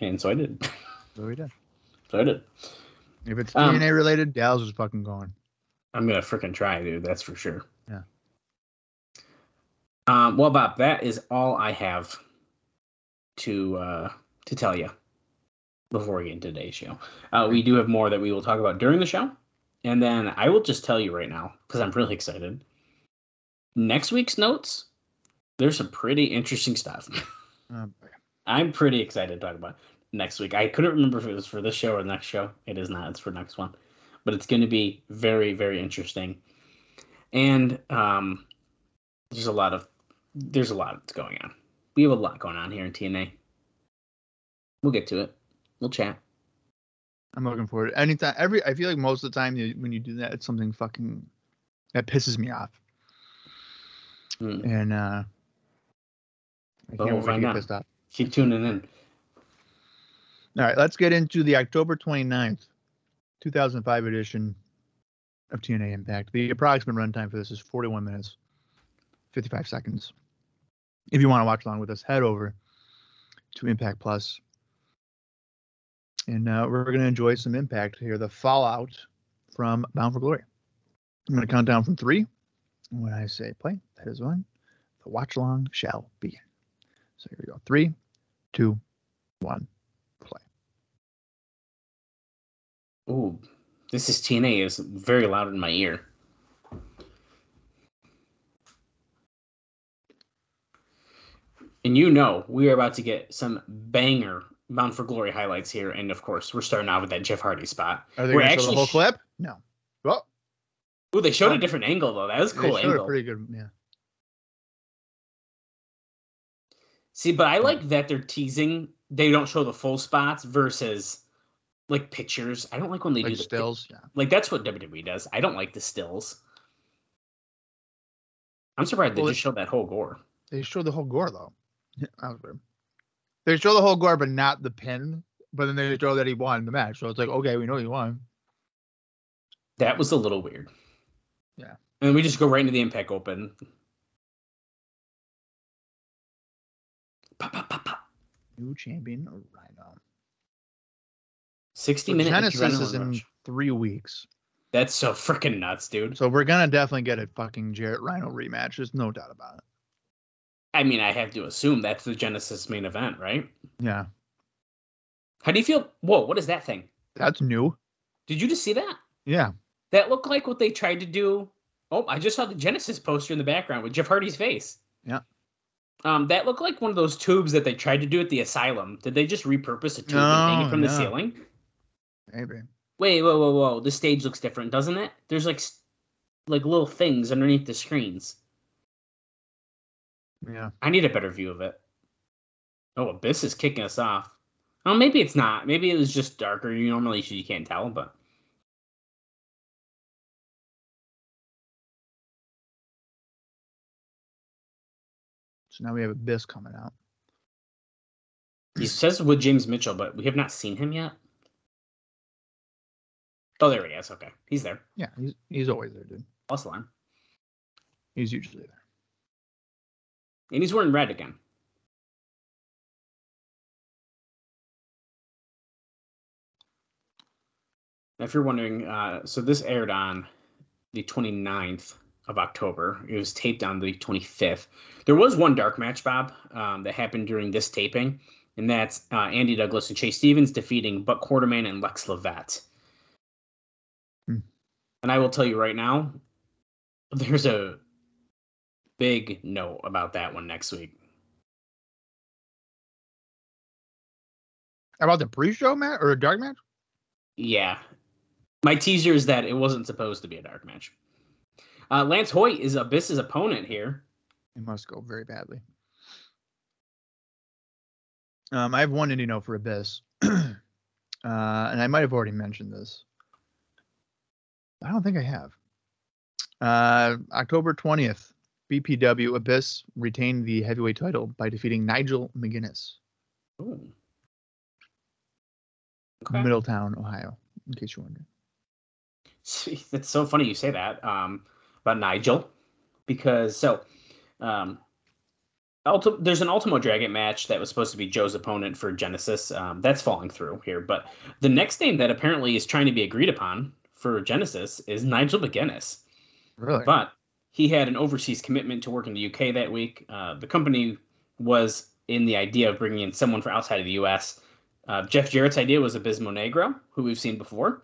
and so I did. So we did. [LAUGHS] so I did. If it's Um, TNA related, Dallas is fucking going. I'm gonna freaking try, dude. That's for sure. Um, well, Bob, that is all I have to uh, to tell you before we get into today's show. Uh, we do have more that we will talk about during the show, And then I will just tell you right now, because I'm really excited. Next week's notes, there's some pretty interesting stuff. Uh, [LAUGHS] I'm pretty excited to talk about next week. I couldn't remember if it was for this show or the next show. It is not. It's for next one, but it's going to be very, very interesting. And um, there's a lot of there's a lot that's going on. We have a lot going on here in TNA. We'll get to it. We'll chat. I'm looking forward. Anytime, every I feel like most of the time you, when you do that, it's something fucking that pisses me off, Hmm. and uh, I Well, can't we'll find get out. pissed off. Keep tuning in. All right, let's get into the October 29th, 2005 edition of TNA Impact. The approximate runtime for this is 41 minutes, 55 seconds. If you want to watch along with us, head over to Impact Plus, and uh, we're going to enjoy some Impact here. The fallout from Bound for Glory. I'm going to count down from three. When I say play, that is one. the watch along shall begin. So here we go. Three, two, one, play. Ooh, this is TNA is very loud in my ear. And you know we are about to get some banger Bound for Glory highlights here, and of course we're starting out with that Jeff Hardy spot. Are they going to show the actually whole sh- clip? No. Well, Ooh, they showed a Um, different angle though. That was cool angle. a pretty good. Yeah. See, but I like that they're teasing. They don't show the full spots versus like pictures. I don't like when they Like do the pic- stills. Yeah. Like that's what WWE does. I don't like the stills. I'm surprised they just showed that whole gore. They showed the whole gore though. [LAUGHS] That was weird. They show the whole gore, but not the pin. But then they show that he won the match. So it's like, okay, we know he won. That was a little weird. Yeah. And we just go right into the Impact Open. Pop, pop, pop, pop. New champion Rhino. 60 So minute Genesis is in rush. three weeks. That's so freaking nuts, dude. So we're gonna definitely get a fucking Jarrett Rhino rematch. There's no doubt about it. I mean, I have to assume that's the Genesis main event, right? Yeah. How do you feel? Whoa, what is that thing? That's new. Did you just see that? Yeah. That looked like what they tried to do. Oh, I just saw the Genesis poster in the background with Jeff Hardy's face. Yeah. Um, that looked like one of those tubes that they tried to do at the asylum. Did they just repurpose a tube and hang it from the ceiling? Maybe. Wait, whoa, whoa, whoa! The stage looks different, doesn't it? There's like, like little things underneath the screens. Yeah. I need a better view of it. Oh, Abyss is kicking us off. Oh, maybe it's not. Maybe it was just darker. You normally you can't tell, but So now we have Abyss coming out. he says with James Mitchell, but we have not seen him yet. Oh, there he is. Okay, he's there. Yeah, he's he's always there, dude. Plus line, He's usually there. And he's wearing red again. Now, if you're wondering, uh, so this aired on the 29th of October. It was taped on the 25th. There was one dark match, Bob, um, that happened during this taping, and that's uh, Andy Douglas and Chase Stevens defeating Buck Quartermain and Lex Lovett. Hmm. And I will tell you right now, [LAUGHS] there's a big note about that one next week. About the pre-show match or a dark match? Yeah. My teaser is that it wasn't supposed to be a dark match. Uh, Lance Hoyt is Abyss's opponent here. It must go very badly. Um, I have one indie note for Abyss, [CLEARS THROAT] uh, and I might have already mentioned this. I don't think I have. Uh, October twentieth, BPW Abyss retained the heavyweight title by defeating Nigel McGuinness, Ooh. Okay. Middletown, Ohio. In case you're wondering. See, That's so funny you say that um, about Nigel, because so um, Ulti- there's an Ultimo Dragon match that was supposed to be Joe's opponent for Genesis. Um, that's falling through here, but the next name that apparently is trying to be agreed upon for Genesis is Nigel McGuinness. Really? But he had an overseas commitment to work in the UK that week. Uh, the company was in the idea of bringing in someone from outside of the US. Uh, Jeff Jarrett's idea was Abismo Negro, who we've seen before.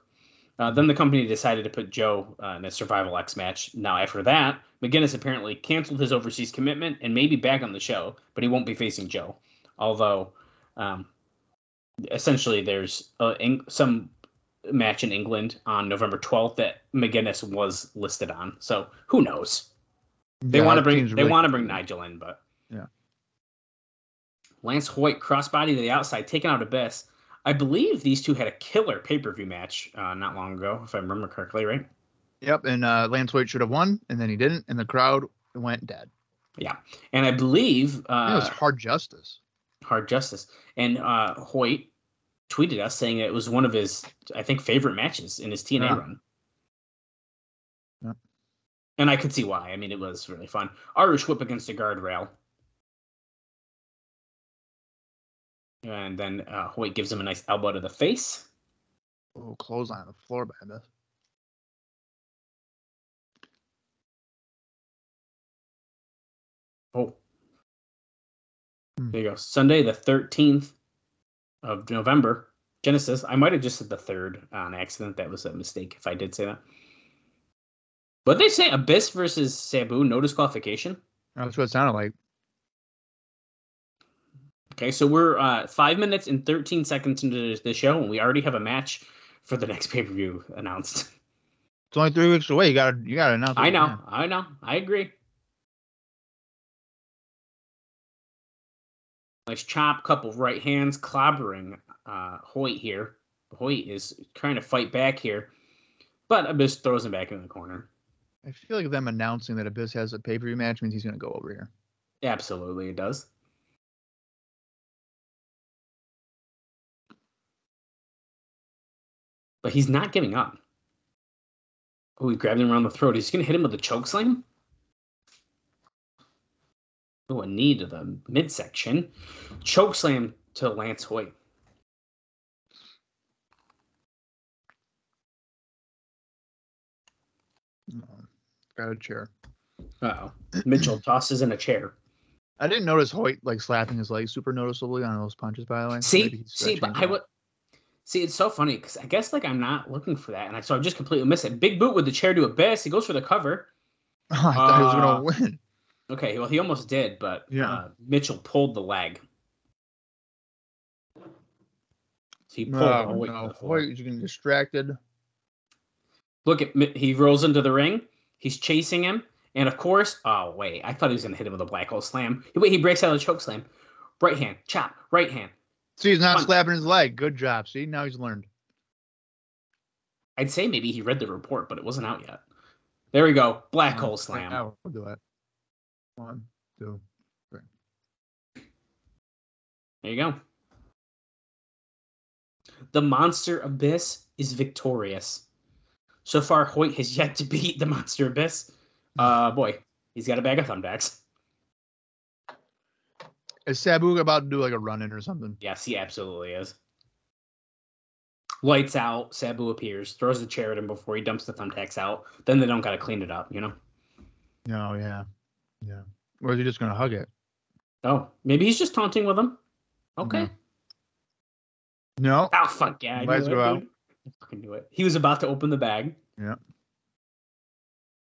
Uh, then the company decided to put Joe uh, in a Survival X match. Now, after that, McGuinness apparently canceled his overseas commitment and may be back on the show, but he won't be facing Joe. Although, um, essentially, there's uh, in- some match in England on November 12th that McGuinness was listed on. So who knows? They Yeah, want to bring they really- want to bring Nigel in, but Yeah. Lance Hoyt crossbody to the outside, taking out Abyss. I believe these two had a killer pay per view match uh, not long ago, if I remember correctly, right? Yep, and uh, Lance Hoyt should have won, and then he didn't, and the crowd went dead. Yeah, and I believe it was uh, hard justice. Hard Justice and uh, Hoyt tweeted us saying it was one of his, I think, favorite matches in his TNA Yeah. run. Yep. And I could see why. I mean, it was really fun. Irish whip against a guardrail. And then uh, Hoyt gives him a nice elbow to the face. Oh, clothesline on the floor this. Oh. Hmm. There you go. Sunday, the 13th of November. Genesis. I might have just said the third on accident. That was a mistake if I did say that. But they say Abyss versus Sabu, no disqualification. That's what it sounded like. Okay, so we're uh, five minutes and 13 seconds into the show, and we already have a match for the next pay per view announced. It's only three weeks away. You gotta, you gotta announce. I know, now. I know, I agree. Nice chop, couple of right hands, clobbering uh, Hoyt here. Hoyt is trying to fight back here, but Abyss throws him back in the corner. I feel like them announcing that Abyss has a pay per view match means he's gonna go over here. Absolutely, it does. But he's not giving up. Oh, he grabbed him around the throat. He's going to hit him with a choke slam. Oh, a knee to the midsection. Choke slam to Lance Hoyt. Oh, got a chair. Uh oh. Mitchell [CLEARS THROAT] tosses in a chair. I didn't notice Hoyt like slapping his leg super noticeably on those punches. By the way, See, see, but I would see. It's so funny because I guess like I'm not looking for that, and I so I just completely missed it. Big boot with the chair to Abyss. He goes for the cover. Oh, [LAUGHS] I thought he was Uh, gonna win. Okay, well he almost did, but Yeah. uh, Mitchell pulled the leg. He pulled Oh, Hoyt no. the floor. Hoyt is getting distracted. Look at he rolls into the ring. He's chasing him, and of course, oh wait, I thought he was gonna hit him with a black hole slam. Wait, he breaks out of the choke slam. Right hand, chop, right hand. See, he's not Punch. slapping his leg. Good job. See, now he's learned. I'd say maybe he read the report, but it wasn't out yet. There we go, black hole slam. We'll do it. One, two. There you go. The monster abyss is victorious. So far, Hoyt has yet to beat the monster abyss. Uh, boy, he's got a bag of thumbtacks. Is Sabu about to do like a run in or something? Yes, he absolutely is. Lights out. Sabu appears, throws the chair at him before he dumps the thumbtacks out. Then they don't gotta clean it up, you know. No, yeah, yeah. Or is he just gonna hug it? Oh, maybe he's just taunting with him. Okay. Mhm. No. Oh fuck yeah! I Lights knew go it, out. I fucking knew it. He was about to open the bag. Yeah.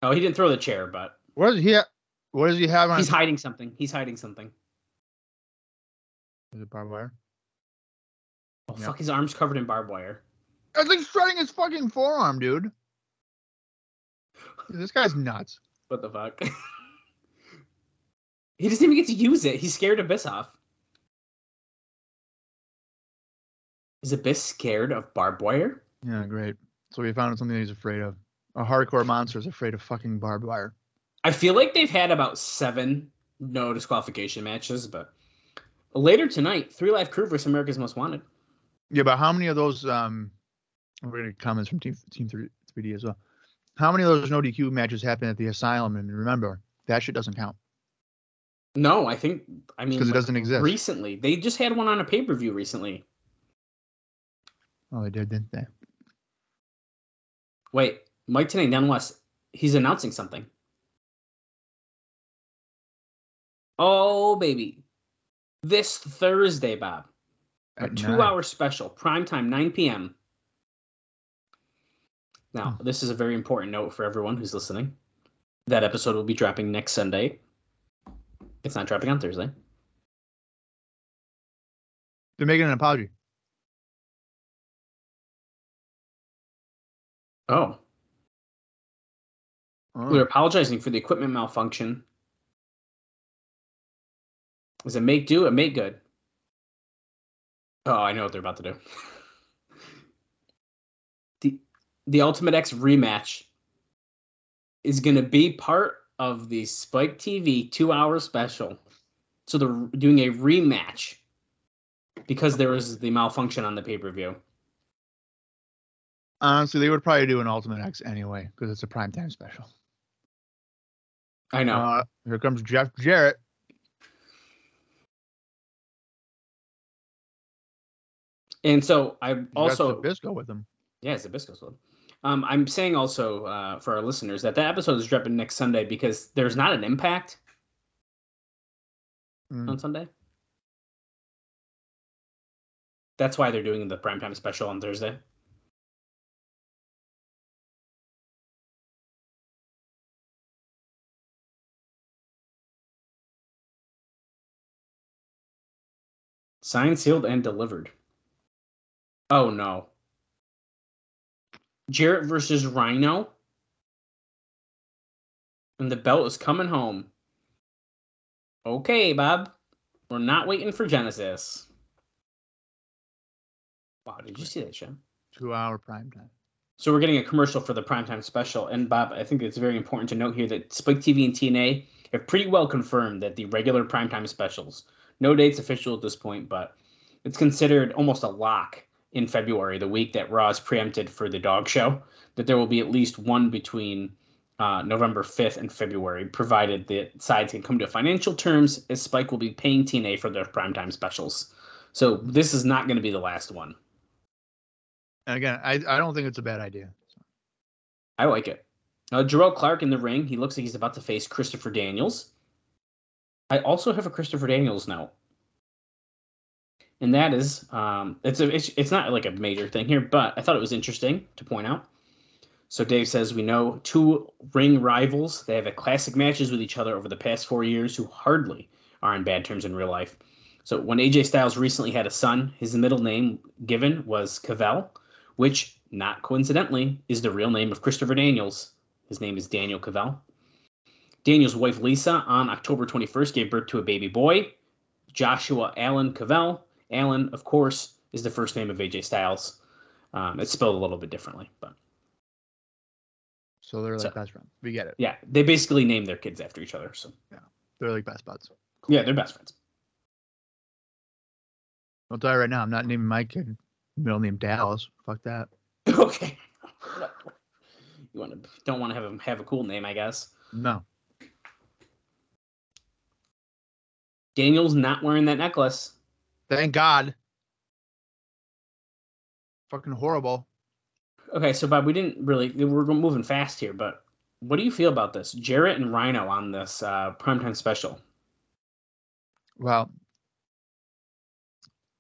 Oh, he didn't throw the chair, but What does he? Ha- what does he have on? he's hiding something. He's hiding something. Is it barbed wire? Oh fuck! His arm's covered in barbed wire. It's like shredding his fucking forearm, dude. [LAUGHS] This guy's nuts. What the fuck? [LAUGHS] he doesn't even get to use it. He's scared Abyss off. Is Abyss scared of barbed wire? Yeah, great. So we found something that he's afraid of. A hardcore monster is afraid of fucking barbed wire. I feel like they've had about seven no disqualification matches, but later tonight, Three Live Kru versus America's Most Wanted. Yeah, but how many of those? Um, we're gonna get comments from Team Team Three D as well. How many of those no DQ matches happen at the asylum? And remember, that shit doesn't count No, I think I mean because it like, doesn't exist. recently. They just had one on a pay per view recently. Oh, they did, didn't they? Wait, Mike Tenay west. He's announcing something. Oh baby, this Thursday, Bob, a At nine. two-hour special, prime time, 9 p.m. Now, this is a very important note for everyone who's listening. That episode will be dropping next Sunday. It's not dropping on Thursday. They're making an apology. Oh, Oh. we're apologizing for the equipment malfunction. Is it make do or make good? Oh, I know what they're about to do. [LAUGHS] the The Ultimate X rematch is going to be part of the Spike TV two hour special. So they're doing a rematch because there was the malfunction on the pay per view. Honestly, they would probably do an Ultimate X anyway because it's a primetime special. I know. Uh, here comes Jeff Jarrett. and so I also Zbyszko with him. Yeah, it's Zbyszko's one. Um, I'm saying also uh, for our listeners that that episode is dropping next Sunday because there's not an impact Mm. on Sunday. That's why they're doing the primetime special on Thursday. Signed, sealed, and delivered. Oh no. Jarrett versus Rhino. And the belt is coming home. Okay, Bob. We're not waiting for Genesis. Wow, did you see that show? Two hour primetime. So we're getting a commercial for the primetime special. And Bob, I think it's very important to note here that Spike TV and TNA have pretty well confirmed that the regular primetime specials, no dates official at this point, but it's considered almost a lock in February, the week that Raw is preempted for the dog show, that there will be at least one between uh, November 5th and February, provided the sides can come to financial terms, as Spike will be paying TNA for their primetime specials. So this is not going to be the last one. Again, I, I don't think it's a bad idea. I like it. Uh, Jerrelle Clark in the ring. He looks like he's about to face Christopher Daniels. I also have a Christopher Daniels note, and that is um, it's a it's, it's not like a major thing here, but I thought it was interesting to point out. So Dave says we know two ring rivals. They have had classic matches with each other over the past four years, who hardly are on bad terms in real life. So when AJ Styles recently had a son, his middle name given was Covell, which, not coincidentally, is the real name of Christopher Daniels. His name is Daniel Covell. Daniel's wife Lisa on October 21st gave birth to a baby boy, Joshua Allen Covell. Allen, of course, is the first name of AJ Styles. Um, it's spelled a little bit differently, but So they're like So- best friends. We get it. yeah, they basically name their kids after each other. So yeah, They're like best buds. yeah, they're best friends. I'll tell you right now, I'm not naming my kid middle name Dallas. Fuck that. [LAUGHS] okay. You want to don't want to have him have a cool name, I guess. No. Daniel's not wearing that necklace. Thank God. Fucking horrible. Okay, so Bob, we didn't really we're moving fast here, but what do you feel about this? Jarrett and Rhino on this uh, primetime special. Well,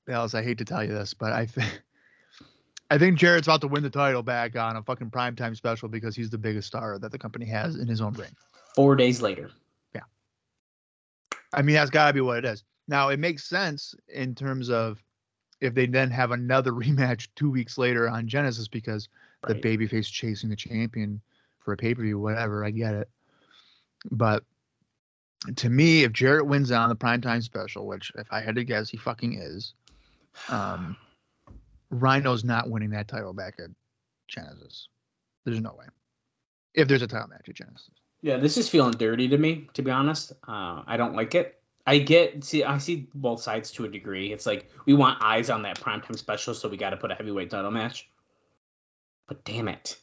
Dallas, I hate to tell you this, but I think [LAUGHS] I think Jarrett's about to win the title back on a fucking primetime special because he's the biggest star that the company has in his own ring. Four days later. Yeah. I mean, that's got to be what it is. Now, it makes sense in terms of if they then have another [LAUGHS] rematch two weeks later on Genesis because the Right. babyface chasing the champion for a pay per view, whatever. I get it. But to me, if Jarrett wins on the primetime special, which if I had to guess, he fucking is, um, [SIGHS] Rhino's not winning that title back at Genesis. There's no way. If there's a title match at Genesis. Yeah, this is feeling dirty to me, to be honest. Uh, I don't like it. I get see I see both sides to a degree. It's like we want eyes on that primetime special, so we got to put a heavyweight title match. But damn it.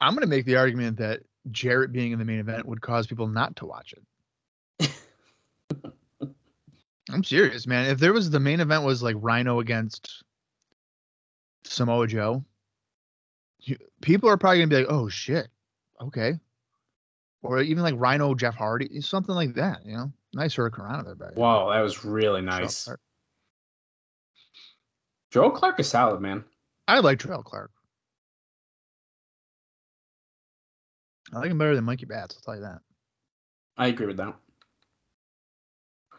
I'm going to make the argument that Jarrett being in the main event would cause people not to watch it. [LAUGHS] I'm serious, man. If there was the main event was like Rhino against Samoa Joe, you, people are probably going to be like, "Oh shit, okay," or even like Rhino Jeff Hardy, something like that. You know, nice hurricane there, back. Wow, that was really nice. Joe Clark is solid, man. I like Jerrelle Clark. I like him better than Mikey Batts. I'll tell you that. I agree with that.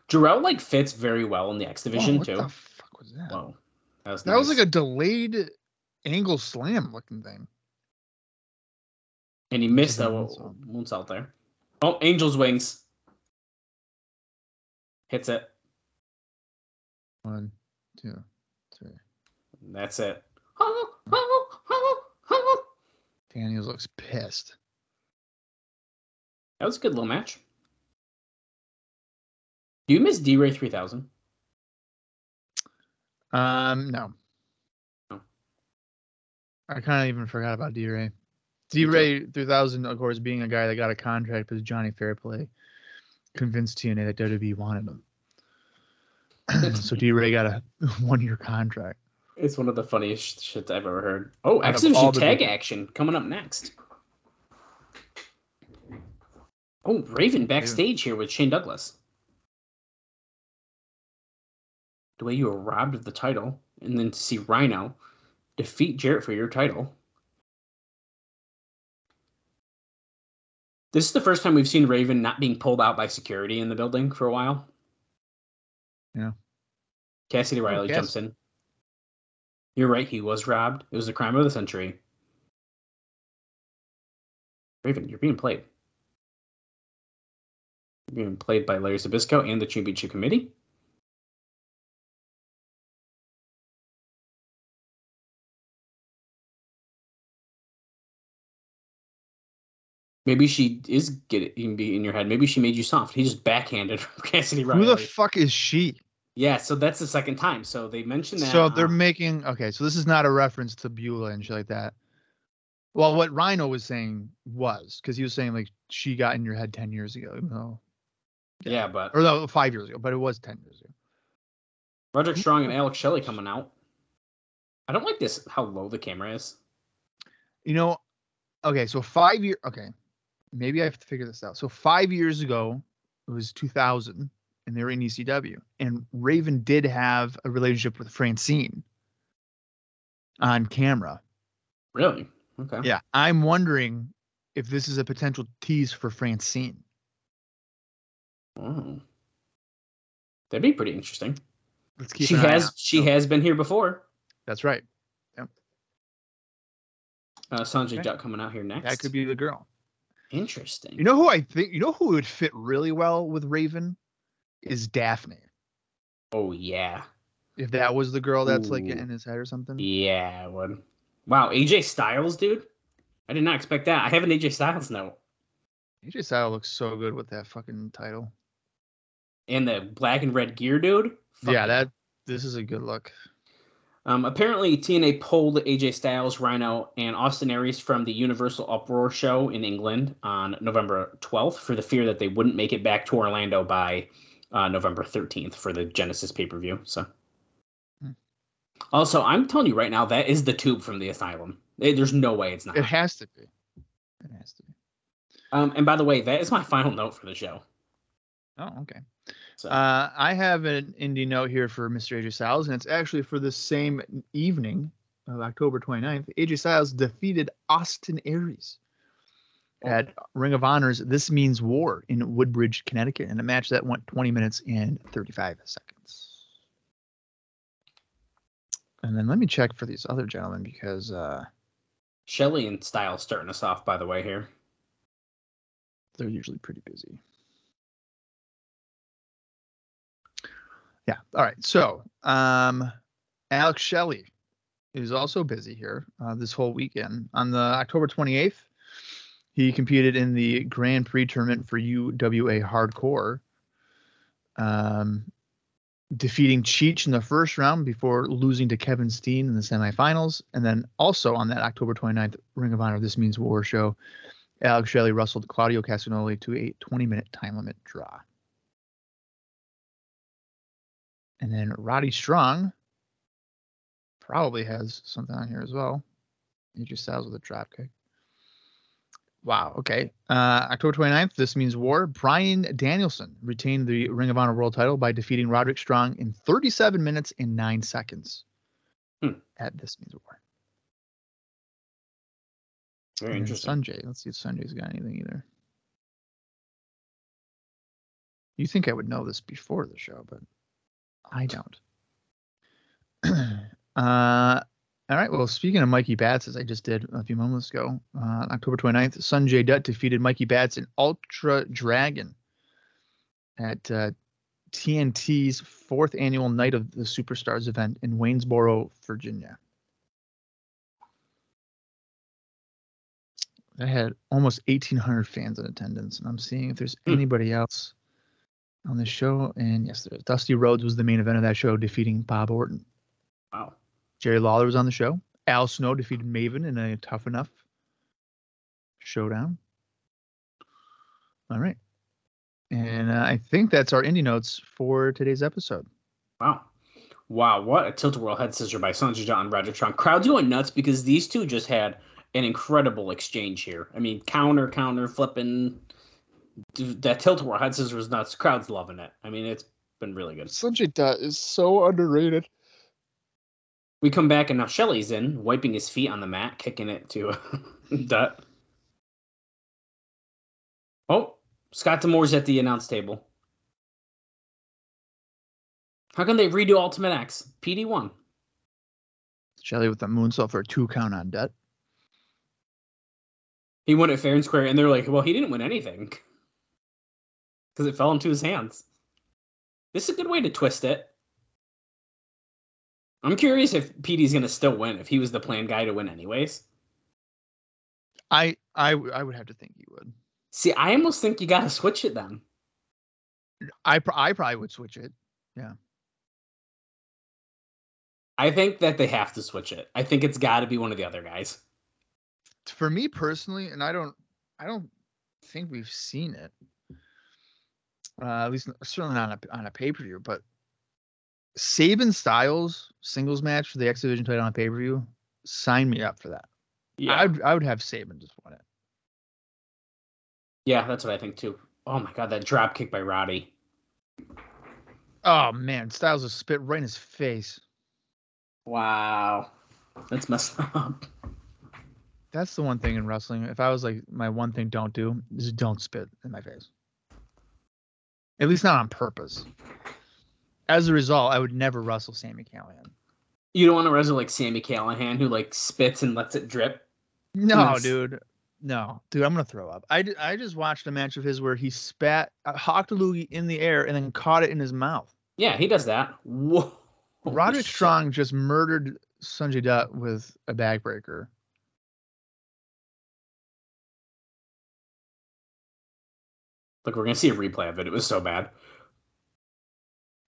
Jerrelle like fits very well in the X division Whoa, what too. the fuck was that? Whoa, that was That was like a delayed angle slam looking thing. and he missed that moonsault. moonsault there. Oh, Angel's wings hits it. One, two, three. And That's it. Daniels looks pissed. That was a good little match. Do you miss D Ray 3000? Um, no. No. I kind of even forgot about D Ray. D. Ray 3000, of course, being a guy that got a contract with Johnny Fairplay, convinced TNA that WWE wanted him. [CLEARS THROAT] so D Ray got a [LAUGHS] one year contract. It's one of the funniest shits I've ever heard. Oh, of X the tag action coming up next. Oh, Raven backstage here with Shane Douglas. The way you were robbed of the title, and then to see Rhino defeat Jarrett for your title. This is the first time we've seen Raven not being pulled out by security in the building for a while. Yeah. Cassidy Riley Cass- jumps in. You're right, he was robbed. It was the crime of the century. Raven, you're being played. You're being played by Larry Zbyszko and the Championship Committee. Maybe she is getting be in your head. Maybe she made you soft. He just backhanded [LAUGHS] Cassidy Riley. Who the fuck is she? yeah, so that's the second time. So they mentioned that. So they're uh, making okay. So this is not a reference to Beulah and shit like that. Well, what Rhino was saying was because he was saying like she got in your head ten years ago, even though yeah, but or no, five years ago, but it was ten years ago. Roderick Strong and Alex Shelley coming out. I don't like this how low the camera is. You know, okay, so five year okay, maybe I have to figure this out. So five years ago, it was two thousand, and they were in ECW, and Raven did have a relationship with Francine on camera. Really? Okay. Yeah, I'm wondering if this is a potential tease for Francine. Oh. That'd be pretty interesting. Let's keep She has out. she has been here before. That's right. Uh, Sonjay Okay. Dutt coming out here next. That could be the girl. Interesting. You know who I think? You know who would fit really well with Raven is Daphne. oh yeah, If that was the girl that's like in his head or something. yeah. it would. Wow, AJ Styles, dude. I did not expect that. I have an AJ Styles note AJ Styles looks so good with that fucking title. and the black and red gear, dude. Fuck yeah, that this is a good look. Um, apparently, TNA pulled AJ Styles, Rhino, and Austin Aries from the Universal Uproar show in England on November 12th for the fear that they wouldn't make it back to Orlando by uh, November 13th for the Genesis pay per view. So, Hmm. also, I'm telling you right now, that is the tube from the asylum. Eh, There's no way it's not. It has to be. It has to be. Um, and by the way, that is my final note for the show. Oh, okay. So, Uh, I have an indie note here for Mr. AJ Styles, and it's actually for the same evening of October 29th. AJ Styles defeated Austin Aries at Ring of Honors This Means War in Woodbridge, Connecticut, in a match that went 20 minutes and 35 seconds. And then let me check for these other gentlemen because uh, Shelley and Styles starting us off, by the way, here. they're usually pretty busy. Yeah. All right. So, um, Alex Shelley is also busy here uh, this whole weekend. On the October 28th, he competed in the Grand Prix tournament for UWA Hardcore, um, defeating Cheech in the first round before losing to Kevin Steen in the semifinals. And then also on that October 29th Ring of Honor This Means War show, Alex Shelley wrestled Claudio Castagnoli to a 20 minute time limit draw. And then Roddy Strong probably has something on here as well. He just styles with a drop kick. Wow. Okay. Uh, October 29th, this means war. Brian Danielson retained the Ring of Honor World title by defeating Roderick Strong in 37 minutes and 9 seconds Hmm. at this means war. Very And interesting. Sonjay. Let's see if Sonjay's got anything either. You think I would know this before the show, but I don't. [CLEARS THROAT] uh, all right. Well, speaking of Mikey Batts, as I just did a few moments ago, uh, October 29th, Sonjay Dutt defeated Mikey Batts in Ultimo Dragon at uh, TNT's fourth annual Night of the Superstars event in Waynesboro, Virginia. I had almost 1,800 fans in attendance, and I'm seeing if there's Hmm. anybody else on this show. And yes. Dusty Rhodes was the main event of that show, defeating Bob Orton. Wow. Jerry Lawler was on the show. Al Snow defeated Maven in a tough enough showdown. All right. And uh, I think that's our indie notes for today's episode. Wow. Wow, what a tilt-a-whirl head scissor by Sonjay Dutt and Roger Trump. Crowd's going nuts because these two just had an incredible exchange here. I mean, counter, counter, flipping. Dude, That tilt-a-whirl head scissor was nuts. Crowd's loving it. I mean, it's been really good. Sonjay Dutt is so underrated. We come back and now Shelley's in, wiping his feet on the mat, kicking it to [LAUGHS] Dutt. Oh, Scott D'Amore's at the announce table. How can they redo Ultimate X? Petey won. Shelly with the moonsault for a two count on Dutt. He won it fair and square, and they're like, "Well, he didn't win anything [LAUGHS] because it fell into his hands." This is a good way to twist it. I'm curious if Petey's gonna still win if he was the planned guy to win anyways. I I I would have to think he would. See, I almost think you gotta switch it then. I pr- I probably would switch it. Yeah. I think that they have to switch it. I think it's got to be one of the other guys. For me personally, and I don't I don't think we've seen it. Uh, at least certainly not on a, on a pay per view, but Sabin Styles singles match for the X Division title on a pay per view. Sign me up for that. Yeah, I'd I would have Sabin just win it. yeah, that's what I think too. Oh my god, that drop kick by Roddy. Oh man, Styles just spit right in his face. Wow, that's messed [LAUGHS] up. That's the one thing in wrestling. If I was like my one thing don't do is don't spit in my face. At least not on purpose. As a result, I would never wrestle Sami Callihan. You don't want to wrestle like Sami Callihan who like spits and lets it drip. No, dude. No, dude, I'm gonna throw up. I, I just watched a match of his where he spat uh, hawked a loogie in the air and then caught it in his mouth. Yeah, he does that. [LAUGHS] Whoa. Roderick. Strong just murdered Sonjay Dutt with a backbreaker. Look, we're gonna see a replay of it. It was so bad.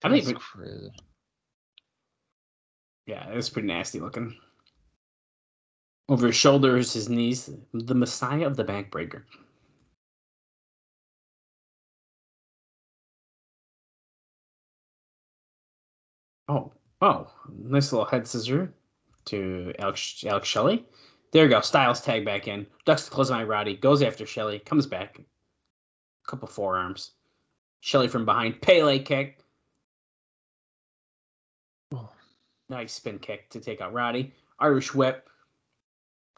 I don't even. crazy. Yeah, it was pretty nasty looking. Over his shoulders, his knees, the Messiah of the backbreaker. Oh, oh, nice little head scissor to Alex, Alex Shelley. There you go. Styles tag back in. Ducks the close eye Roddy. Goes after Shelley. Comes back. Couple forearms. Shelley from behind. Pele kick. Oh. Nice spin kick to take out Roddy. Irish whip.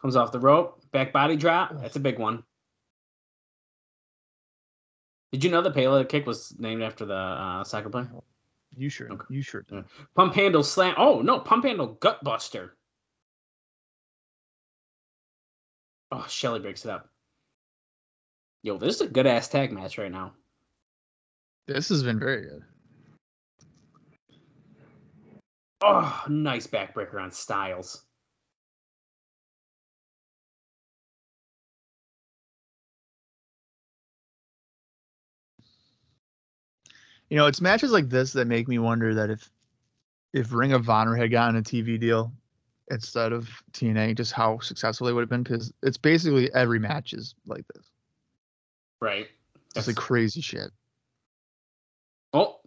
Comes off the rope. Back body drop. That's a big one. Did you know the Pele kick was named after the uh, soccer player? You sure? Okay. You sure? did. Pump handle slam. Oh no, pump handle gut buster. Oh, Shelley breaks it up. Yo, this is a good ass tag match right now. This has been very good. Oh, nice backbreaker on Styles. You know, it's matches like this that make me wonder that if if Ring of Honor had gotten a TV deal instead of TNA, just how successful they would have been. Because it's basically every match is like this. Right. That's like crazy shit. Oh.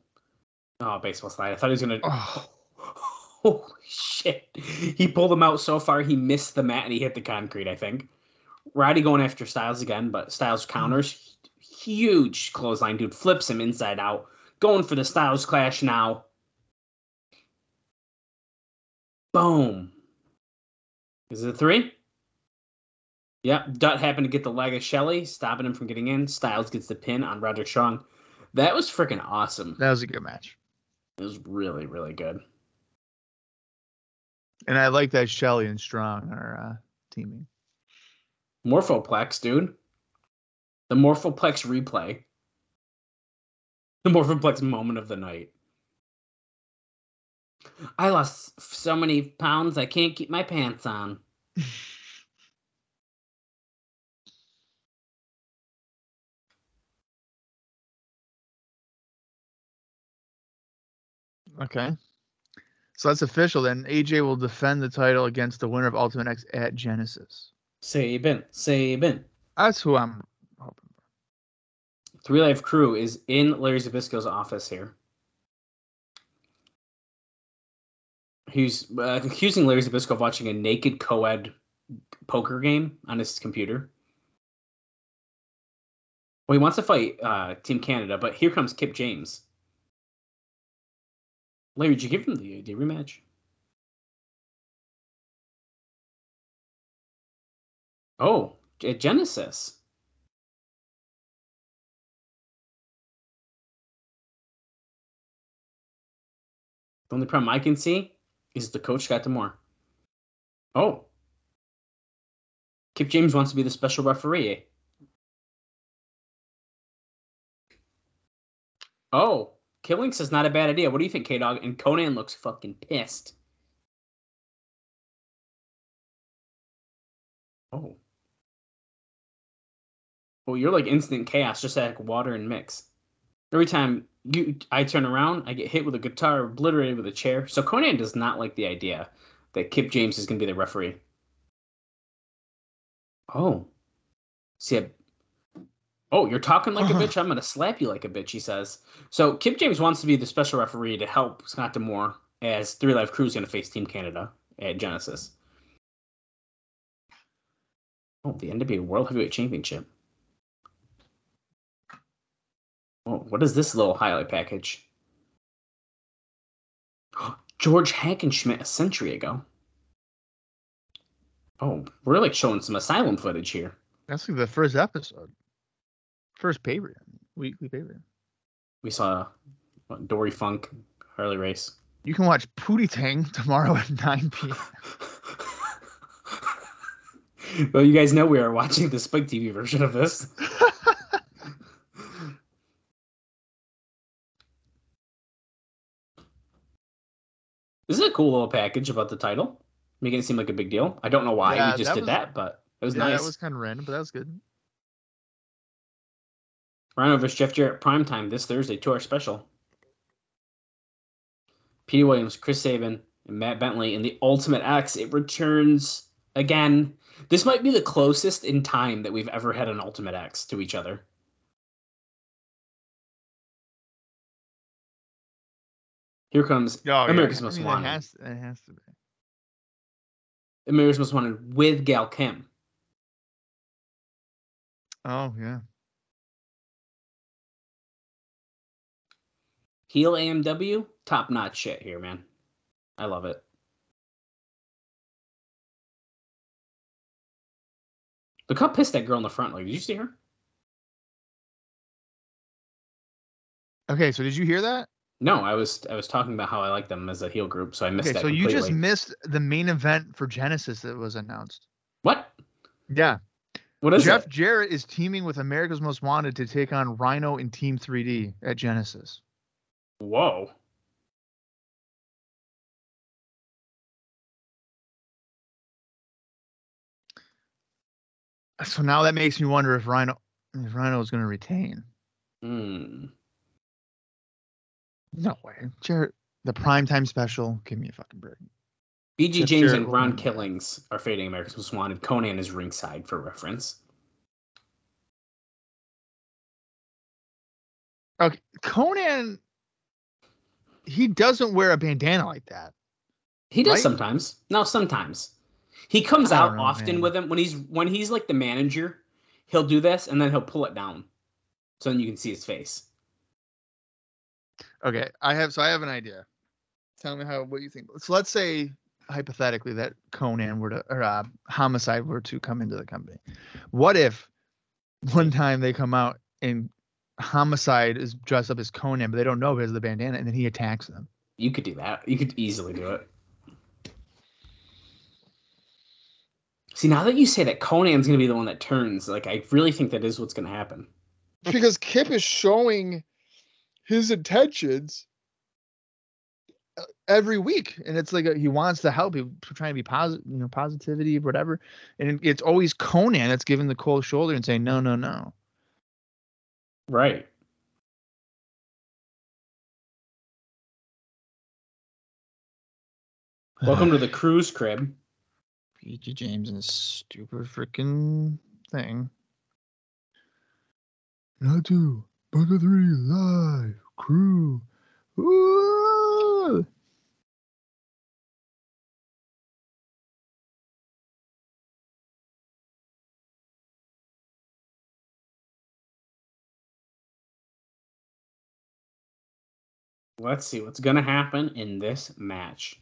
Oh, baseball slide. I thought he was gonna. Oh. [LAUGHS] Holy shit. He pulled him out so far he missed the mat and he hit the concrete, I think. Roddy going after Styles again, but Styles hmm. counters. Huge clothesline, dude. Flips him inside out. Going for the Styles clash now. Boom. Is it three? Yep. Dutt happened to get the leg of Shelley, stopping him from getting in. Styles gets the pin on Roderick Strong. That was freaking awesome. That was a good match. It was really, really good. And I like that Shelley and Strong are uh, teaming. Morphoplex, dude. The Morphoplex replay. The Morphoplex moment of the night. I lost so many pounds I can't keep my pants on. [LAUGHS] Okay. So that's official then. AJ will defend the title against the winner of Ultimate X at Genesis. Sabin, Sabin. That's who I'm hoping for. Three Live Kru is in Larry Zbyszko's office here. He's uh, accusing Larry Zabisco of watching a naked co-ed poker game on his computer. Well, he wants to fight uh, Team Canada, but here comes Kip James. Larry, did you give him the, uh, the rematch? Oh, Genesis. The only problem I can see is the coach got to more. Oh. Kip James wants to be the special referee. Oh, Killings is not a bad idea. What do you think, K Dog? And Konnan looks fucking pissed. Oh. Well, you're like instant chaos, just like water and mix. Every time you I turn around, I get hit with a guitar, obliterated with a chair. So Konnan does not like the idea that Kip James is going to be the referee. Oh. See, oh, you're talking like a bitch. I'm going to slap you like a bitch, he says. So Kip James wants to be the special referee to help Scott D'Amore as Three Live Kru is going to face Team Canada at Genesis. Oh, the NWA World Heavyweight Championship. Oh, what is this little highlight package? [GASPS] George Hackenschmidt a century ago. Oh, we're like showing some asylum footage here. That's like the first episode. First pay per weekly pay per We saw what, Dory Funk, Harley Race. You can watch Pootie Tang tomorrow at 9 p.m. [LAUGHS] well, you guys know we are watching the Spike TV version of this. [LAUGHS] This is a cool little package about the title, making it seem like a big deal. I don't know why Yeah, we just that did was- that, but it was yeah, nice. that was kind of random, but that was good. Rhino vs. Jeff Jarrett primetime this Thursday, two hour special. Petey Williams, Chris Sabin, and Matt Bentley in the Ultimate X. It returns again. This might be the closest in time that we've ever had an Ultimate X to each other. Here comes Oh, yeah. America's I Most mean, Wanted. It has, it has to be. America's Most Wanted with Gail Kim. Oh yeah. Heel AMW, top notch shit here, man. I love it. Look how pissed that girl in the front. Like, did you see her? Okay, so did you hear that? No, I was I was talking about how I like them as a heel group, so I missed Okay, that. so you just missed the main event for Genesis that was announced. what? Yeah. What is Jeff it? Jarrett is teaming with America's Most Wanted to take on Rhino in Team 3D at Genesis. Whoa. So now that makes me wonder if Rhino if Rhino is going to retain. Hmm. No way. Jarrett, the primetime special, give me a fucking break. BG James Jarrett and Ron Killings are fading America's Most Wanted. Konnan is ringside for reference. Okay, Konnan he doesn't wear a bandana like that. He does Right? sometimes. No, sometimes. He comes out know, often man. with him when he's when he's like the manager. He'll do this and then he'll pull it down, so then you can see his face. Okay, I have so I have an idea. Tell me how what you think. So let's say hypothetically that Konnan were to or uh, Homicide were to come into the company. What if one time they come out and Homicide is dressed up as Konnan, but they don't know because of the bandana, and then he attacks them. You could do that. You could easily do it. See, now that you say that Konnan's going to be the one that turns, like I really think that is what's going to happen. because Kip is showing his intentions uh, every week, and it's like a, he wants to help. He's trying to be positive, you know, positivity, whatever. And it's always Konnan that's giving the cold shoulder and saying, "No, no, no." Right. Welcome to the [SIGHS] cruise crib. BG James and his stupid freaking thing. Not two, but the three live Kru. Ooh. Let's see what's going to happen in this match.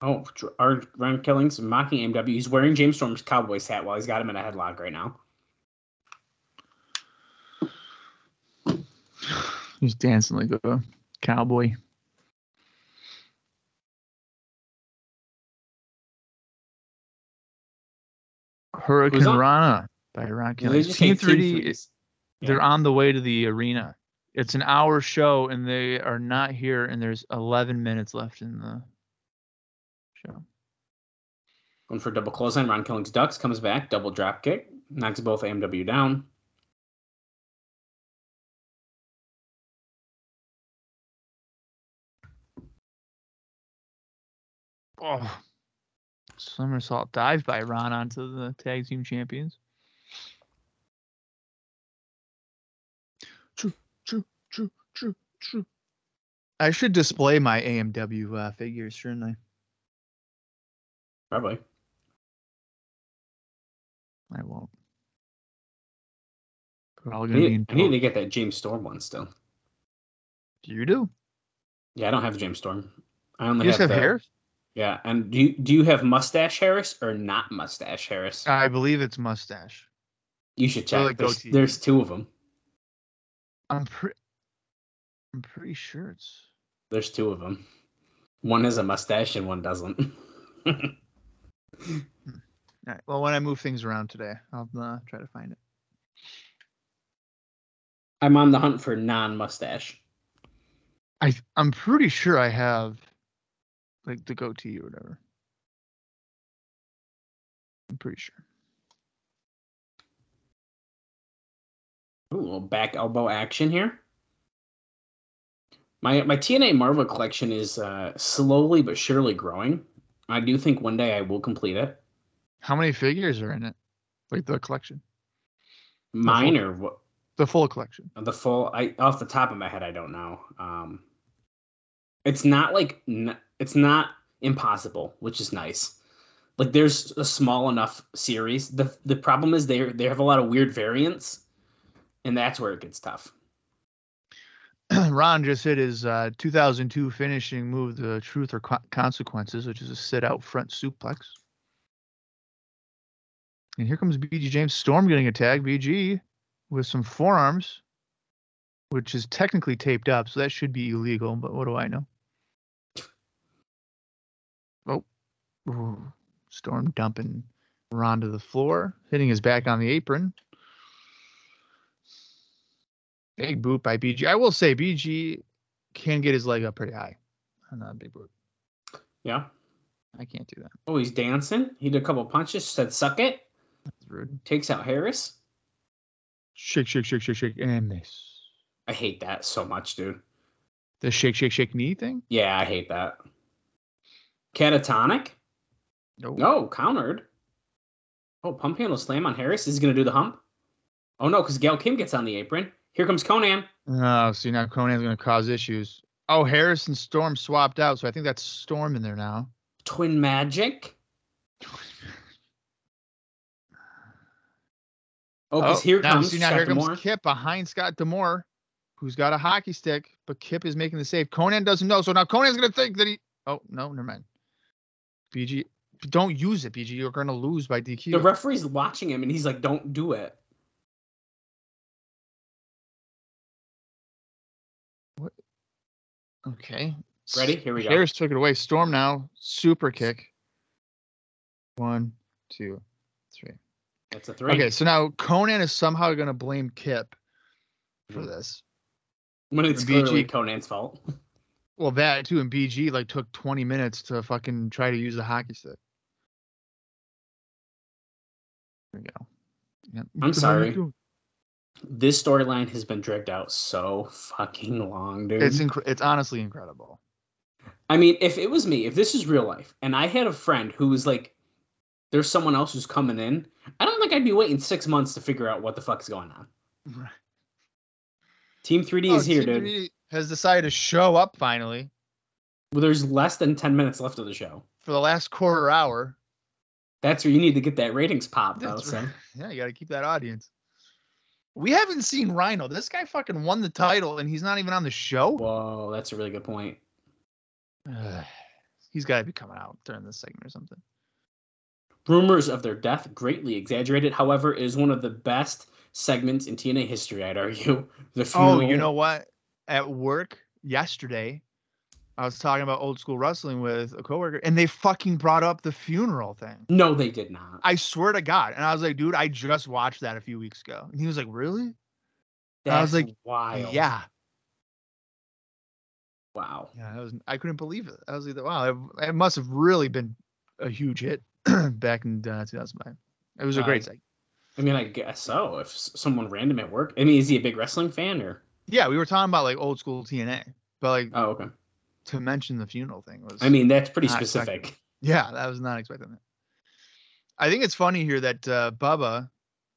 Oh, our Ron Killings mocking AMW. He's wearing James Storm's Cowboys hat while he's got him in a headlock right now. He's dancing like a cowboy. Hurricane? Rana by Ron Kelly. Team say Team 3D, Threes? they're on the way to the arena. It's an hour show and they are not here and there's 11 minutes left in the show. Going for double clothesline. Ron Killings ducks, comes back, double drop kick, knocks both AMW down. Oh. Somersault dive by Ron onto the tag team champions. True, true, true, true, true. I should display my AMW uh, figures, shouldn't I? Probably. I won't. They're all I gonna be need, in I need to get that James Storm one still. Do you do. Yeah, I don't have James Storm. I only You just have the- hair. Yeah, and do you, do you have mustache Harris or not mustache Harris? I believe it's mustache. you should check. like there's, there's two of them. I'm pretty. I'm pretty sure it's. There's two of them. One has a mustache and one doesn't. [LAUGHS] All right. Well, when I move things around today, I'll uh, try to find it. I'm on the hunt for non-mustache. I I'm pretty sure I have like the goatee or whatever. I'm pretty sure. Ooh, a little back elbow action here. My my TNA Marvel collection is uh, slowly but surely growing. I do think one day I will complete it. How many figures are in it? Like the collection, Mine or what? the full collection. The full. I off the top of my head, I don't know. Um, it's not like n- it's not impossible, which is nice. Like there's a small enough series. the The problem is they they have a lot of weird variants, and that's where it gets tough. [CLEARS THROAT] Ron just hit his uh, 2002 finishing move, the Truth or Co- Consequences, which is a sit out front suplex. And here comes BG James Storm getting a tag. BG with some forearms, which is technically taped up, so that should be illegal, but what do I know? Oh, Ooh. Storm dumping Ron to the floor, hitting his back on the apron. Big boot by BG. I will say BG can get his leg up pretty high. on that big boot. Yeah. I can't do that. Oh, he's dancing. He did a couple punches. Said "suck it." That's rude. Takes out Harris. Shake, shake, shake, shake, shake, and miss. I hate that so much, dude. The shake, shake, shake knee thing? Yeah, I hate that. Catatonic? No. No, countered. Oh, pump handle slam on Harris. Is he gonna do the hump? Oh no, because Gail Kim gets on the apron. Here comes Konnan. Oh, see now Konnan's gonna cause issues. Oh, Harris and Storm swapped out, so I think that's Storm in there now. Twin Magic. Oh, because oh, here now, comes see, now Scott here comes D'Amore. Kip behind Scott D'Amore, who's got a hockey stick, but Kip is making the save. Konnan doesn't know, so now Konnan's gonna think that he. Oh no, never mind. BG, don't use it, BG. You're gonna lose by DQ. The referee's watching him, and he's like, "Don't do it." okay. Ready? Here we go. Harris took it away. Storm now. Super kick. One, two, three. That's a three. Okay, so now Konnan is somehow gonna blame Kip for Mhm. this. When it's BG. Konnan's fault. [LAUGHS] Well, that too, and BG like took 20 minutes to fucking try to use the hockey stick. There we go. I'm What the hell are you sorry. This storyline has been dragged out so fucking long, dude. It's incre- it's honestly incredible. I mean, if it was me, if this is real life, and I had a friend who was like, "There's someone else who's coming in," I don't think I'd be waiting six months to figure out what the fuck is going on. Team 3D Oh, is here, Team dude. 3D Has decided to show up finally Well, there's less than ten minutes left of the show. for the last quarter hour. That's where you need to get that ratings pop, though. Right. [LAUGHS] Yeah, you got to keep that audience. We haven't seen Rhino. This guy fucking won the title and he's not even on the show. Whoa, that's a really good point. he's got to be coming out during this segment or something. Rumors of their death greatly exaggerated. However, is one of the best segments in TNA history. I'd argue. [LAUGHS] The Oh, you know what? At work yesterday, I was talking about old school wrestling with a coworker, and they fucking brought up the funeral thing. No, they did not. I swear to God. And I was like, dude, I just watched that a few weeks ago. And he was like, really? That's I was like, wild. Yeah. Wow. Yeah. I was. I couldn't believe it. I was like, wow, it, it must have really been a huge hit [CLEARS THROAT] back in uh, 2005. It was a great Uh, segment. I mean, I guess so. If someone random at work, I mean, is he a big wrestling fan or? Yeah, we were talking about like old school TNA, but like Oh, okay. To mention the funeral thing was. I mean, that's pretty specific. expected. Yeah, that was not expecting that. I think it's funny here that uh, Bubba,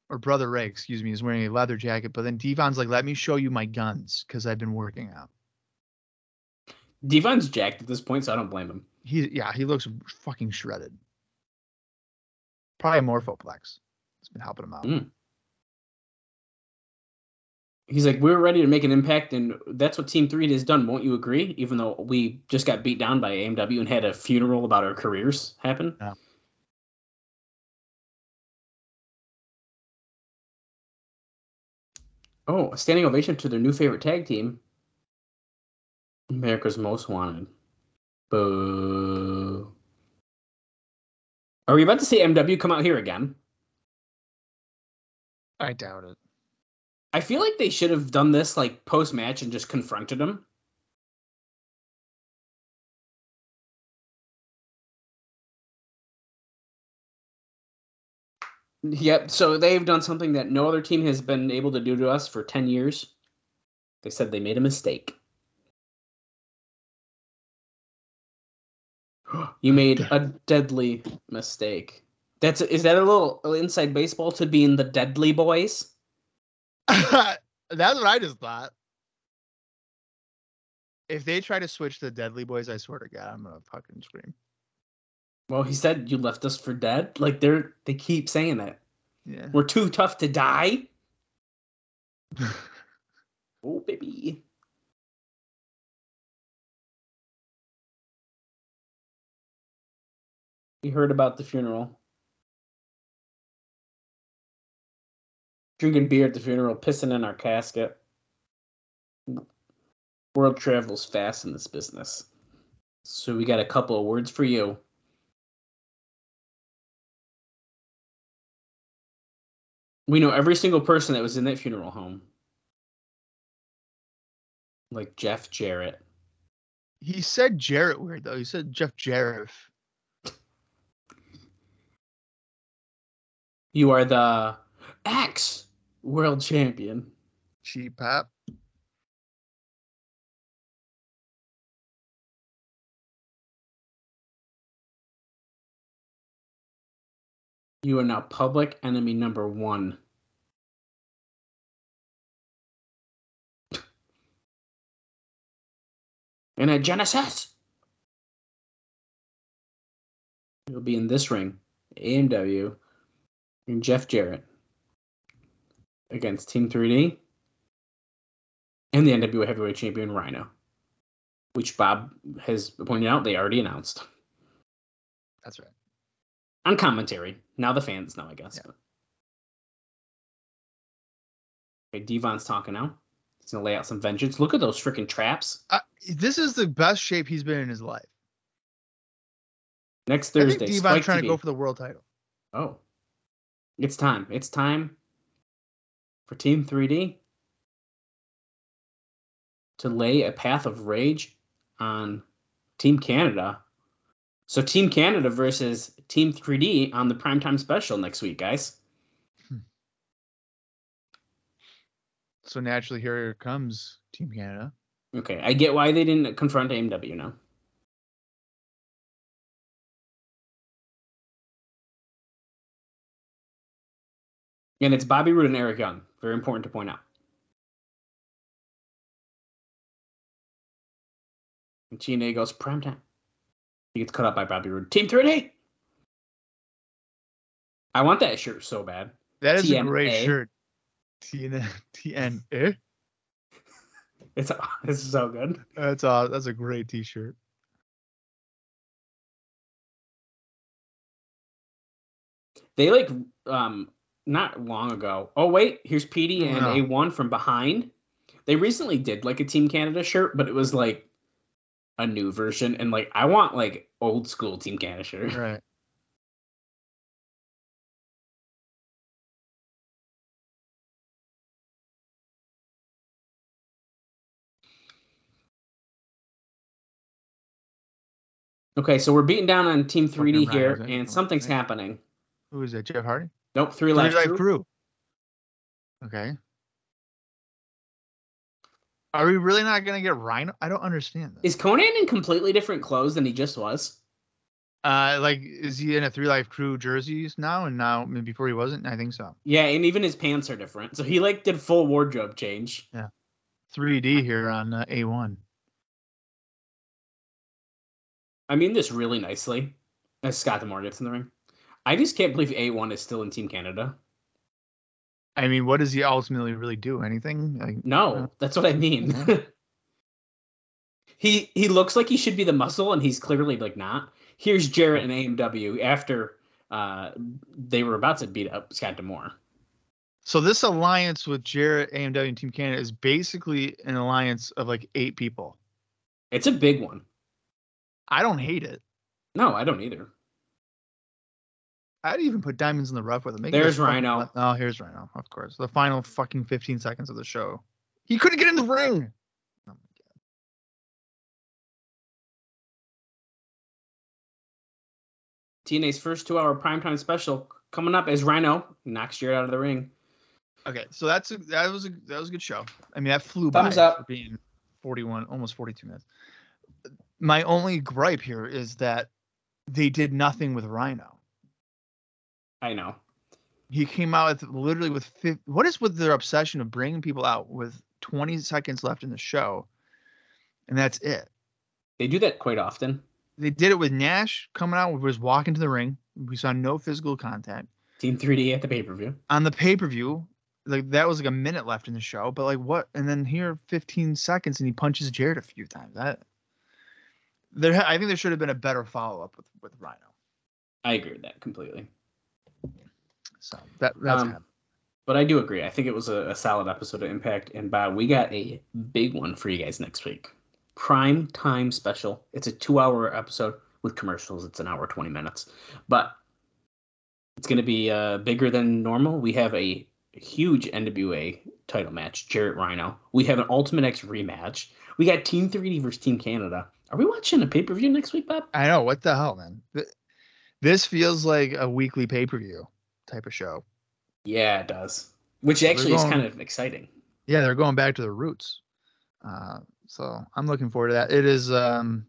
or Brother Ray, excuse me, is wearing a leather jacket, but then Devon's like, "Let me show you my guns because I've been working out." Devon's jacked at this point, so I don't blame him. He, yeah, he looks fucking shredded. Probably Morphoplex. It's been helping him out. Mm. He's like, we're ready to make an impact, and that's what Team Three has done. Won't you agree? Even though we just got beat down by AMW and had a funeral about our careers happen. Yeah. Oh, a standing ovation to their new favorite tag team, America's Most Wanted. Boo. Are we about to see MW come out here again? I doubt it. I feel like they should have done this like post match and just confronted him. Yep. So they've done something that no other team has been able to do to us for 10 years. They said they made a mistake. [GASPS] You made a deadly mistake. That's is that a little inside baseball to being the Dudley Boys? [LAUGHS] That's what I just thought. If they try to switch to Dudley Boys, I swear to God, I'm gonna fucking scream. Well, he said you left us for dead. Like they're they keep saying that. Yeah. We're too tough to die. [LAUGHS] Oh baby. We heard about the funeral. Drinking beer at the funeral, pissing in our casket. World travels fast in this business. So we got a couple of words for you. We know every single person that was in that funeral home. Like Jeff Jarrett. he said Jarrett weird though. He said Jeff Jarrett. You are the X world champion. Cheap pop. You are now public enemy number one. In a Genesis, you'll be in this ring, AMW, and Jeff Jarrett against Team 3D and the NWA Heavyweight Champion Rhino, which Bob has pointed out they already announced That's right. on commentary. Now the fans know, I guess. Yeah. Okay, Devon's talking now. He's gonna lay out some vengeance. Look at those freaking traps. Uh, this is the best shape he's been in his life. Next I Thursday, think Devon's trying to go for the world title. Oh, it's time. It's time for Team 3D to lay a path of rage on Team Canada. So Team Canada versus Team 3D on the primetime special next week, guys. Hmm. So naturally, here comes Team Canada. Okay, I get why they didn't confront AMW now. And it's Bobby Roode and Eric Young. Very important to point out. And TNA goes prime time. He gets cut up by Bobby Roode. Team 3D. I want that shirt so bad. That is a great shirt. TN TNA. [LAUGHS] It's it's so good. That's uh that's a great T-shirt. They like um not long ago. Oh wait, here's Petey and Wow. A1 from behind. They recently did like a Team Canada shirt, but it was like a new version and like I want like old school Team Canada shirt. Right. Okay, so we're beating down on Team 3D here and something's happening. Who is that? Jeff Hardy. Nope, three Three life Life crew. Crew. Okay. Are we really not gonna get Rhino? I don't understand this. Is Konnan in completely different clothes than he just was? Uh, like, is he in a Three Live Kru jerseys now? And now, I mean, before he wasn't. I think so. Yeah, and even his pants are different. So he like did full wardrobe change. Yeah, 3D here on uh, A1. I mean this really nicely as Scott D'Amore gets in the ring. I just can't believe A1 is still in Team Canada. I mean, what does he ultimately really do? Anything? Like, No, Yeah. that's what I mean. Yeah. [LAUGHS] he he looks like he should be the muscle, and he's clearly like not. Here's Jarrett and AMW after uh, they were about to beat up Scott D'Amore. So this alliance with Jarrett, AMW, and Team Canada is basically an alliance of like eight people. It's a big one. I don't hate it. No, I don't either. I'd even put diamonds in the rough with it. Make There's Rhino. Oh, here's Rhino, of course. The final fucking 15 seconds of the show. He couldn't get in the ring. Oh. TNA's first two-hour primetime special coming up as Rhino knocks Jarrett out of the ring. Okay, so that's a, that was a that was a good show. I mean, that flew Thumbs by up. being 41, almost 42 minutes. My only gripe here is that they did nothing with Rhino. I know. He came out with literally with 50, what is with their obsession of bringing people out with 20 seconds left in the show, and that's it. They do that quite often. They did it with Nash coming out, was walking to the ring. We saw no physical contact Team 3D at the pay-per-view. on the pay per view. Like that was like a minute left in the show, but like what? And then here, 15 seconds, and he punches Jarrett a few times. That there, I think there should have been a better follow up with with Rhino. I agree with that completely. So that that's Um. But I do agree. I think it was a, a solid episode of Impact. And Bob, we got a big one for you guys next week. Prime time special. It's a two hour episode with commercials. It's an hour, 20 minutes. But it's going to be uh, bigger than normal. We have a huge NWA title match, Jarrett Rhino. We have an Ultimate X rematch. We got Team 3D versus Team Canada. Are we watching a pay per view next week, Bob? I know what the hell, man. This feels like a weekly pay per view type of show. Yeah, it does. Which actually is kind of exciting. Yeah, they're going back to their roots. Uh, so I'm looking forward to that. It is. Um,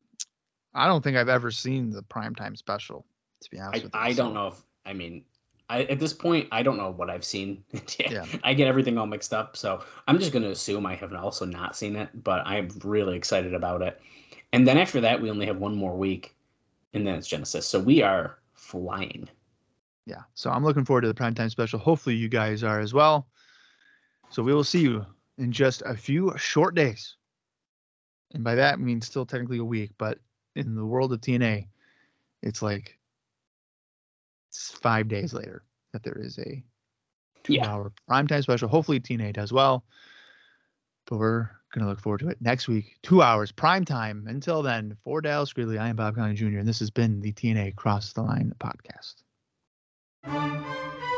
I don't think I've ever seen the primetime special. To be honest I, I don't know if I mean I at this point I don't know what I've seen. [LAUGHS] yeah, Yeah. I get everything all mixed up, so I'm just gonna assume I have also not seen it, but I'm really excited about it. And then after that, we only have one more week, and then it's Genesis. So we are flying. Yeah so i'm looking forward to the primetime special hopefully you guys are as well So we will see you in just a few short days. And by that I mean still technically a week, but in the world of TNA, it's like it's five days later that there is a two Yeah. hour primetime special. Hopefully TNA does well. But we're gonna look forward to it next week. Two hours prime time. Until then, for Dallas Gridley, I am Bob Colling Jr. and this has been the TNA Cross the Line podcast. Música